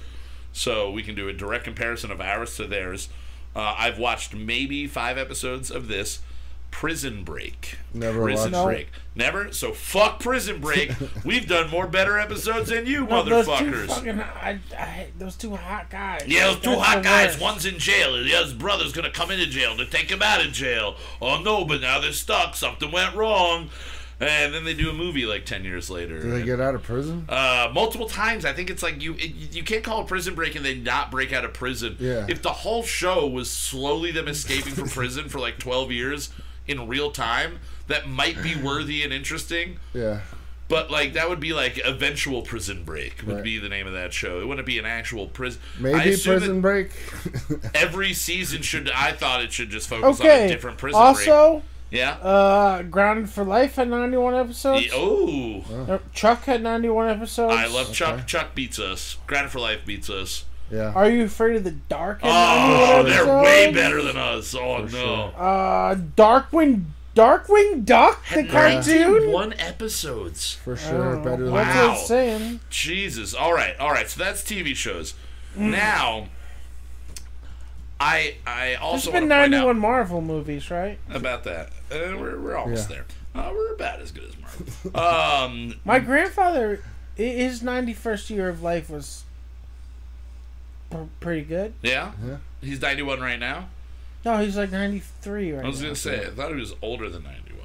so we can do a direct comparison of ours to theirs. Uh, I've watched maybe five episodes of this. Prison Break. Never Prison watched it. Break. Never. So fuck Prison Break. We've done more better episodes than you, No, those two motherfuckers. fucking, I, I those two hot guys. Yeah, those two That's hot guys. worst. One's in jail. The other's brother's gonna come into jail to take him out of jail. Oh no, but now they're stuck. Something went wrong. And then they do a movie like ten years later. Did they get out of prison? uh, multiple times. I think it's like you it, you can't call it prison break and they not break out of prison. Yeah. If the whole show was slowly them escaping from prison for like twelve years in real time, that might be worthy and interesting. Yeah. But like that would be like eventual prison break would Right. be the name of that show. It wouldn't be an actual prison. Maybe Prison Break. Every season should. I thought it should just focus on a different prison break. Also, Yeah. uh, Grounded for Life had 91 episodes. The- oh, Uh, Chuck had 91 episodes. I love Chuck. Okay. Chuck beats us. Grounded for Life beats us. yeah. Are You Afraid of the Dark? Oh, 91 they're way better than us. Oh For no. Uh, Darkwing, Darkwing Duck, the Had cartoon. One episodes. For sure. Oh, Better than That's Wow. what it's saying. Jesus. All right. All right. So that's TV shows. Now, I I also been want to point 91 Marvel movies, right? about that. We're, we're almost yeah. there. Uh, we're about as good as Mark. Um, My grandfather, his 91st year of life was pretty good. Yeah? yeah. He's 91 right now? No, he's like 93 right now. I was going to say, I thought he was older than 91.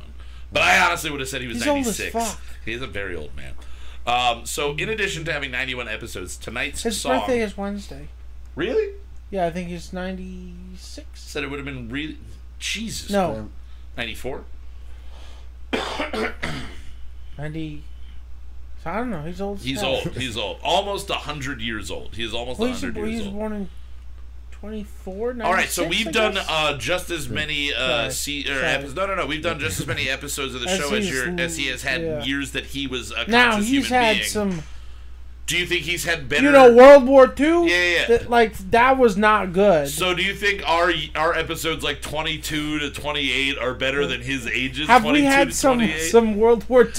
But I honestly would have said he was he's 96. He's a very old man. Um, so, in addition to having 91 episodes, tonight's His song. His birthday is Wednesday. Really? Yeah, I think he's 96. Said it would have been really. Jesus. No. Man. 94? 90. So I don't know. He's old. He's old. He's old. Almost 100 years old. He is almost well, 100 years he was born in 24 all right so we've done uh, just as many uh, se- er, episodes no no no we've done just as many episodes of the as show as, your, as he has had yeah. years that he was a conscious now he's human had being. some do you think he's had better? You know, World War II. Yeah, yeah. That, like that was not good. So do you think our our episodes like 22 to 28 are better than his ages? Have 22 we had to some 28? some World War II?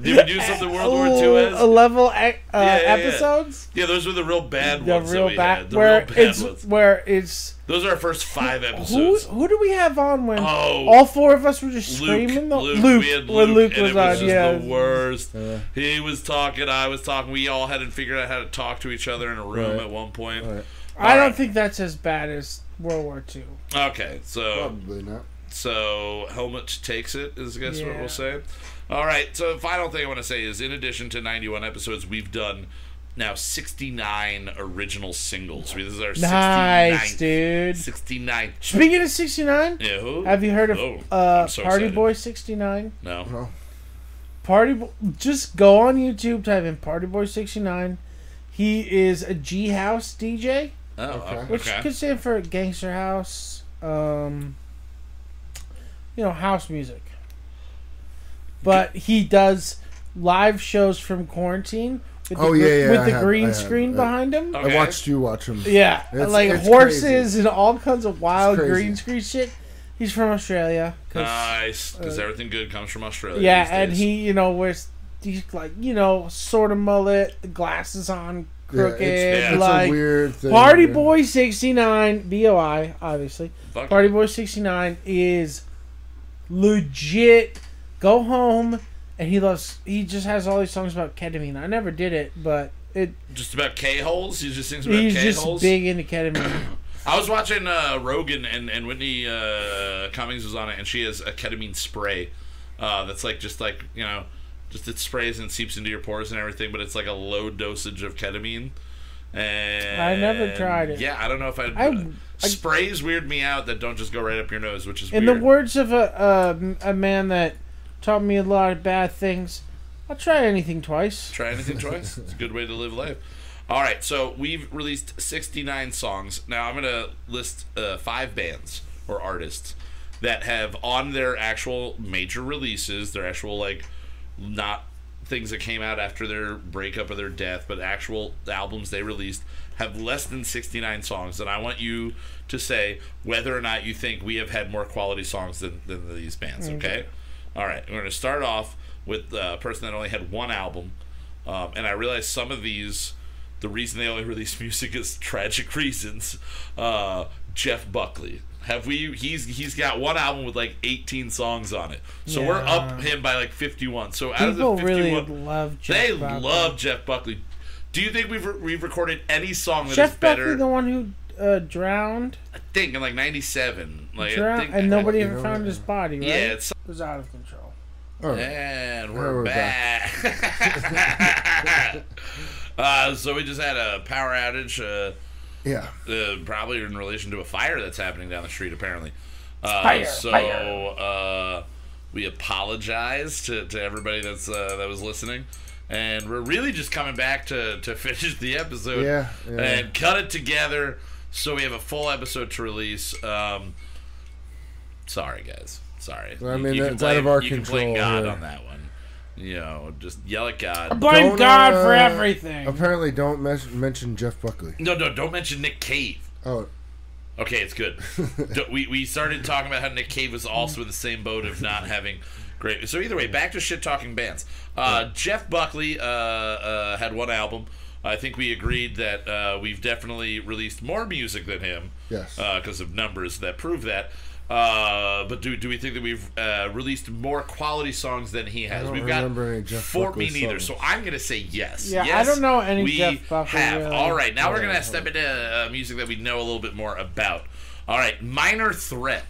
Did we do something World War II as? a level uh, Yeah, yeah, yeah. episodes? Yeah, those were the real bad The ones. that real we bad had. The where real bad it's ones. where it's Those are our first five who episodes. who do we have on when Oh. all four of us were just Luke, screaming? The, Luke, Luke, we had when Luke, Luke and was, it was on, just yeah. the worst. Yeah. He was talking, I was talking. We all hadn't figured out how to talk to each other in a room Right. at one point. Right. I don't think that's as bad as World War II. Okay, so Probably not. So helmet takes it is I guess what we'll say. All right. So final thing I want to say is, in addition to 91 episodes, we've done now 69 original singles. This is our 69th. Nice, dude. 69. Speaking of 69, Yeah, who? have you heard of Oh, uh, so Party excited. Boy 69? No. No. Party Boy, just go on YouTube, type in Party Boy 69. He is a G House DJ, Oh, Okay. okay. which could stand for Gangster House, um, you know, house music. But he does live shows from quarantine with the, Oh, gr- yeah, yeah, with I the have- green have, screen uh, behind him. Okay. I watched you watch him. Yeah, It's- like it's horses crazy. and all kinds of wild green screen shit. He's from Australia. 'cause- Nice, because uh, everything good comes from Australia. yeah, these and he, you know, wears these like you know, sort of mullet, the glasses on, Yeah, crooked, it's, it's like a weird thing. Party yeah. Boy sixty nine, B O I, obviously. Fuck. Party Boy sixty nine is legit. Go home, and he loves. He just has all these songs about ketamine. I never did it, but it. just about K holes. He just sings about He's K just holes. big into ketamine. I was watching uh, Rogan and, and Whitney uh, Cummings was on it, and she has a ketamine spray uh, that's like just like you know, just it sprays and seeps into your pores and everything, but it's like a low dosage of ketamine. And I never tried it. Yeah, I don't know if I'd. I- I- sprays weird me out that don't just go right up your nose, which is In weird. the words of a, a a man that taught me a lot of bad things. I'll try anything twice. Try anything twice. It's a good way to live life. All right, so we've released 69 songs. Now I'm going to list uh, five bands or artists that have on their actual major releases, their actual like not things that came out after their breakup or their death, but actual albums they released have less than 69 songs. And I want you to say whether or not you think we have had more quality songs than, than these bands, okay? All right, we're going to start off with a person that only had one album. Um, and I realize some of these, the reason they only release music is tragic reasons. Uh, Jeff Buckley. Have we? He's he's got one album with like 18 songs on it. So we're up him by like 51. So out of the People 51, really love Jeff they Buckley. love Jeff Buckley. Do you think we've re- we've recorded any song that is Jeff better? Buckley, the one who uh, drowned, I think in like '97. Like I drowned, think, and nobody you ever found his body. Right? yeah, it's it was out of control. All right. And Now we're, we're back. uh, so we just had a power outage, uh, Yeah. uh, probably in relation to a fire that's happening down the street, apparently. Uh, Fire, so fire. Uh, we apologize to, to everybody that's uh, that was listening. And we're really just coming back to, to finish the episode Yeah, yeah. and cut it together so we have a full episode to release. Um, sorry, guys. Sorry. I You- mean, you can that's out of blame- our you can blame control God here. on that one. You know, just yell at God. Blame Don't, God for uh, everything. Apparently, don't mes- mention Jeff Buckley. No, no, don't mention Nick Cave. Oh, Okay, it's good. Don't- we, we started talking about how Nick Cave was also in the same boat of not having great. So either way, back to shit talking bands. Uh, Jeff Buckley uh, uh, had one album. I think we agreed that uh, we've definitely released more music than him. Yes. Because of numbers that prove that. Uh, but do, do we think that we've uh, released more quality songs than he has? don't we've remember got any Jeff four Buckley me neither. songs. So I'm gonna say yes. Yeah, I don't know any we Jeff Buckley, have. really. All right, now we're gonna step into uh, music that we know a little bit more about. All right, Minor Threat.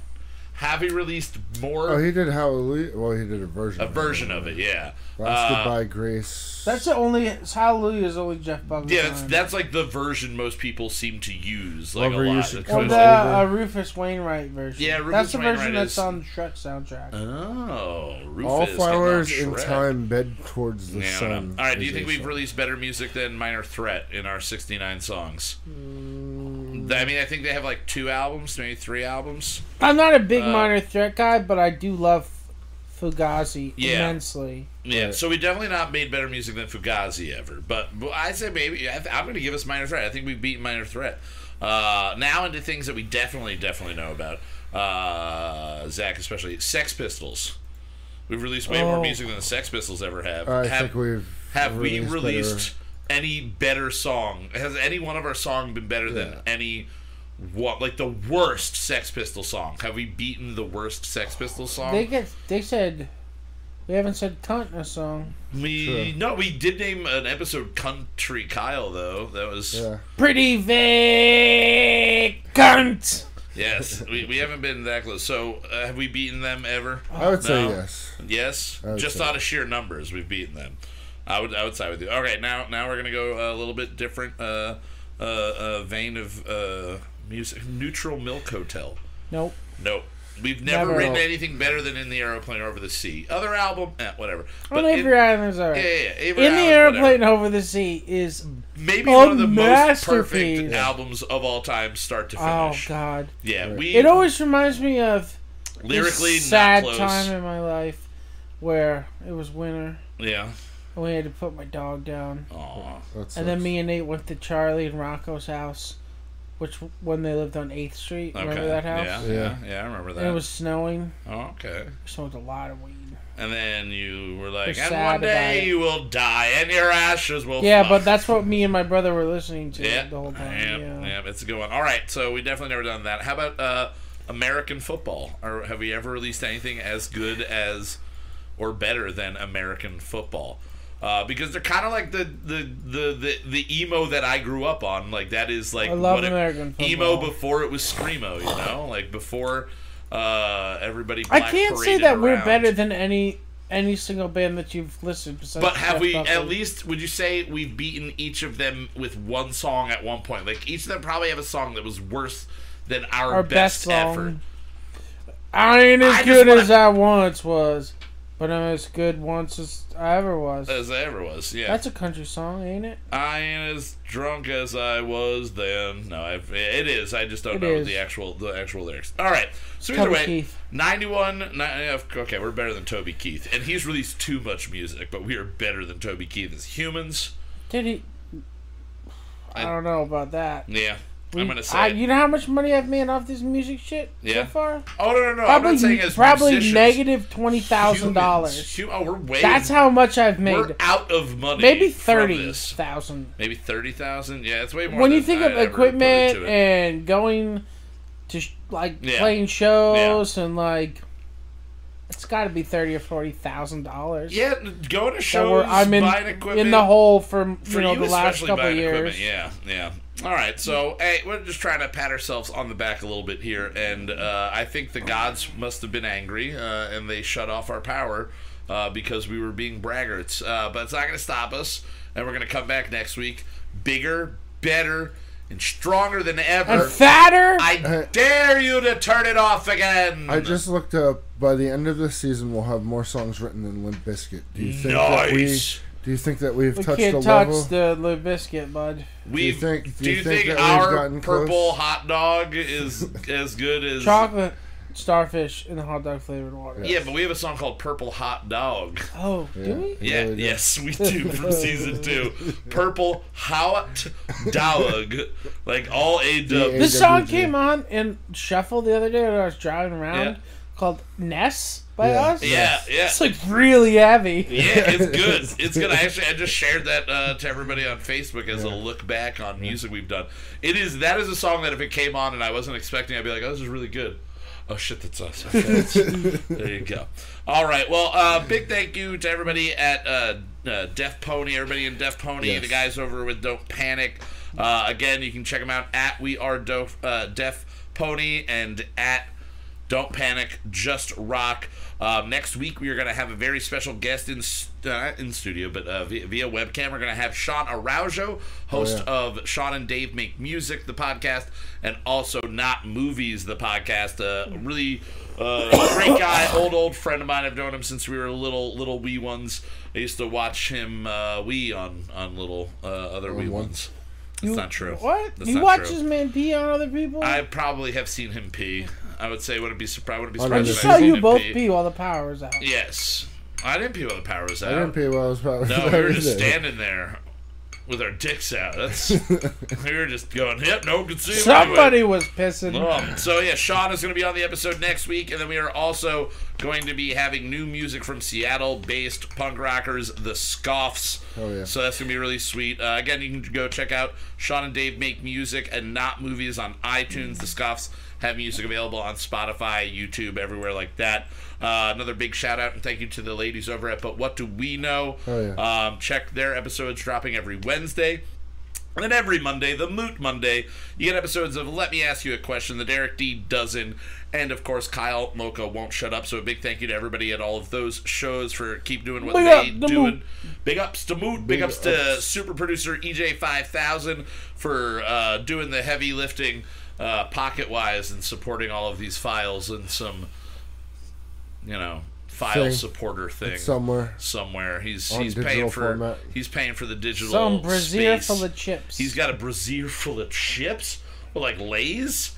Have he released more? oh, he did Hallelujah. Well, he did a version. a version of it, yeah. Last Uh, Goodbye Grace. That's the only Hallelujah is only Jeff Buckley. Yeah, that's, that's like the version most people seem to use like Lover, a You lot. Should It's or Come just- the uh, Rufus Wainwright version. Yeah, Rufus that's the version Wainwright that's is- on the Shrek soundtrack. Oh, Rufus. All flowers in time bed towards the Yeah, sun. know. All right, do you think we've song. released better music than Minor Threat in our 69 songs? I mean, I think they have like two albums, maybe three albums. I'm not a big Uh, minor threat guy, but I do love Fugazi Yeah. immensely. Yeah, Right. so we definitely not made better music than Fugazi ever. But, but I say maybe I th- I'm going to give us Minor Threat. I think we've beaten Minor Threat. Uh, now into things that we definitely definitely know about. Uh, Zach, especially Sex Pistols. We've released way more Oh. music than the Sex Pistols ever have. I have think we've have we released released any better song? Has any one of our song been better than any? What like the worst Sex Pistol song? Have we beaten the worst Sex Pistol song? They get they said we haven't said cunt in a song. We True. no, we did name an episode "Country Kyle" though. That was Yeah. Pretty vague cunt. yes. we, we haven't been that close. So uh, have we beaten them ever? I would say No. yes. Yes, would just say out of sheer numbers, we've beaten them. I would I would side with you. Okay, now now we're gonna go a little bit different uh, uh, uh, vein of uh, music. Neutral Milk Hotel. Nope. Nope. We've never Never. written anything better than in the aeroplane over the sea. Other album, eh, whatever. On in- Avery Island's yeah, alright. yeah, yeah. In the airplane whatever. over the sea is maybe one of the most perfect albums of all time, start to finish. oh god. Yeah, we It always reminds me of lyrically sad not close. time in my life where it was winter Yeah. And we had to put my dog down. Aw. That's And then me and Nate went to Charlie and Rocco's house, which when they lived on Eighth Street. Okay. Remember that house? Yeah, yeah, Yeah. yeah, I remember that. And it was snowing. oh, okay. We smoked a lot of weed. And then you were like, We're and one day you will die, and your ashes will. Yeah, fly." but that's what me and my brother were listening to yeah, the whole time. yeah, Yeah. yeah, it's a good one. All right, so we definitely never done that. How about uh, American football? Or have we ever released anything as good as or better than American football? Uh, because they're kind of like the, the, the, the, the emo that I grew up on. Like that is like I love what it- American emo before it was screamo. You know, like before uh, everybody. I can't say that we're better than any any single band that you've listed. Besides But have Jeff we at least would you say we've beaten each of them with one song at one point? Like each of them probably have a song that was worse than our, our best, best, effort. I ain't as I good wanna- as I once was. But I'm as good once as I ever was. As I ever was. Yeah. That's a country song, ain't it? I ain't as drunk as I was then. No, I've, it is. I just don't It know is. the actual the actual lyrics. All right. So either Toby way, Keith. 91. Ni- yeah, okay, we're better than Toby Keith, and he's released too much music, but we are better than Toby Keith as humans. Did he? I I- don't know about that. Yeah, I'm gonna say. I, you know how much money I've made off this music shit so Yeah. far? oh no no no! I'm Probably, not saying as probably negative twenty thousand dollars. Oh, we're way. That's how much I've made. we're made. out of money. Maybe from thirty Maybe thirty thousand. Yeah, it's way more. When you think I'd of equipment and going to sh- like Yeah. playing shows and like, it's got to be thirty or forty thousand dollars. yeah, going to That shows, I'm in buying equipment in the hole for you for know you the last couple years. equipment. Yeah, yeah. All right, so hey, we're just trying to pat ourselves on the back a little bit here, and uh, I think the gods must have been angry, uh, and they shut off our power uh, because we were being braggarts. Uh, but it's not going to stop us, and we're going to come back next week, bigger, better, and stronger than ever. And fatter. I dare you to turn it off again. I just looked up. By the end of this season, we'll have more songs written than Limp Bizkit. Do you think that we? Nice. Do you think that we've we touched can't the touch level? the Limp Bizkit, bud. We you think- do do you you think, think that we've our purple close? hot dog is as good as Chocolate starfish in the hot dog flavored water. Yeah, but we have a song called Purple Hot Dog. Oh, Yeah. do we? Yeah, we do. yes, we do from season two. Purple Hot Dog, like all A dub. This song came on in shuffle the other day when I was driving around, Yeah. called Ness by Yeah. us. Yeah, yeah. It's like really heavy. Yeah, it's good. It's good. I actually I just shared that uh, to everybody on Facebook as a look back on music we've done. It is that is a song that if it came on and I wasn't expecting, I'd be like, oh, this is really good. Oh shit, that's us. Okay, that's- there you go. All right. Well, uh, big thank you to everybody at uh, uh, Deaf Pony, everybody in Deaf Pony, Yes. the guys over with Don't Panic. Uh, again, you can check them out at We Are Dope, uh, Deaf Pony and at don't panic, just rock. Um, next week we are going to have a very special guest in uh, in studio, but uh, via, via webcam. We're going to have Sean Araujo, host yeah. of Sean and Dave Make Music, the podcast, and also Not Movies, the podcast. Uh, really uh, great guy, old old friend of mine. I've known him since we were little little wee ones. I used to watch him uh, wee on on little uh, other wee one. ones. That's You- not true. What? That's you watch true. this man pee on other people? I probably have seen him pee. I would say wouldn't be surprised. Wouldn't be surprised. other if saw you both pee while the power was out. Yes, I didn't pee while the power was out. I didn't pee while the power was out. No, we were just standing there with our dicks out. That's we were just going. Yep, no one could see Somebody anyway." was pissing. Um, so yeah, Sean is going to be on the episode next week, and then we are also going to be having new music from Seattle-based punk rockers, the Scoffs. Oh, yeah. So that's going to be really sweet. Uh, again, you can go check out Sean and Dave make music and not movies on iTunes. The Scoffs have music available on Spotify, YouTube, everywhere like that. Uh, another big shout out and thank you to the ladies over at But What Do We Know? Oh, yeah. Um, check their episodes dropping every Wednesday. And then every Monday, the Moot Monday, you get episodes of Let Me Ask You a Question, the Derek D Dozen, and of course Kyle Mocha Won't Shut Up. So a big thank you to everybody at all of those shows for keep doing what Big they up the doing. Moot. Big ups to Moot. Big, Big ups to super producer EJ5000 for uh, doing the heavy lifting uh, pocket wise and supporting all of these files and some, you know, file Thing. supporter thing somewhere. somewhere. He's On he's paying digital for format. he's paying for the digital Some brazier space. full of chips. He's got a brazier full of chips, or like Lay's,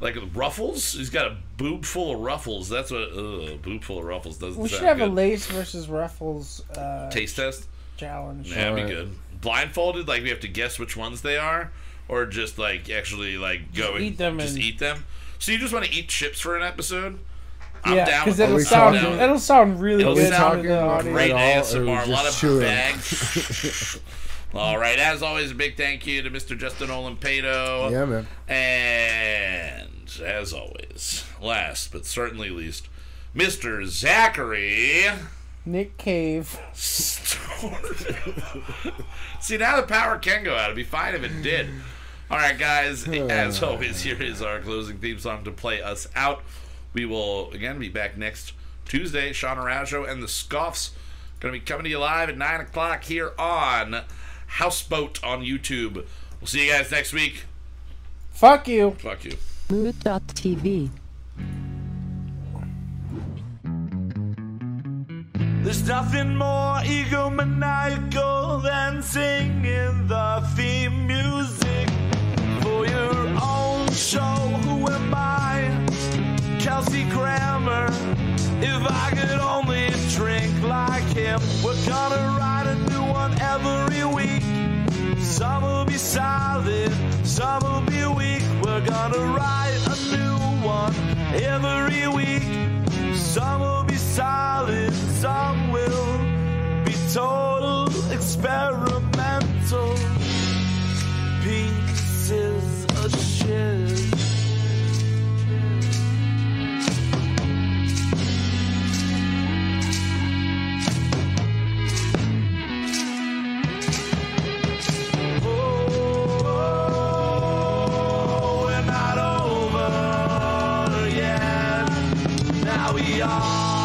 like Ruffles. He's got a boob full of Ruffles. That's what ugh, boob full of Ruffles doesn't we sound should have a good. Lay's versus Ruffles uh, Taste test. challenge. Yeah, that'd be Alright. good. Blindfolded, like we have to guess which ones they are, or just like actually like go and eat them just and- eat them. So you just want to eat chips for an episode? I'm yeah, down because with it'll sound down it'll sound really It'll good sound to the audience. Great At all, ASMR, a lot of chewing. bags. All right, as always, a big thank you to Mr. Justin Olimpado. Yeah, man. And as always, last but certainly least, Mr. Zachary. Nick Cave. See, now the power can go out. It'd be fine if it did. All right, guys. As always, here is our closing theme song to play us out. We will again be back next Tuesday. Sean Araujo and the Scoffs going to be coming to you live at nine o'clock here on Houseboat on YouTube. We'll see you guys next week. Fuck you. Fuck you. Mood.tv There's nothing more egomaniacal than singing the theme music for your own show. Who am I? Kelsey Grammer. If I could only drink like him, we're gonna write a new one every week. Some will be solid, some will be weak. We're gonna write a new one every week. Some will be solid, some will be total experimental pieces of shit. we are.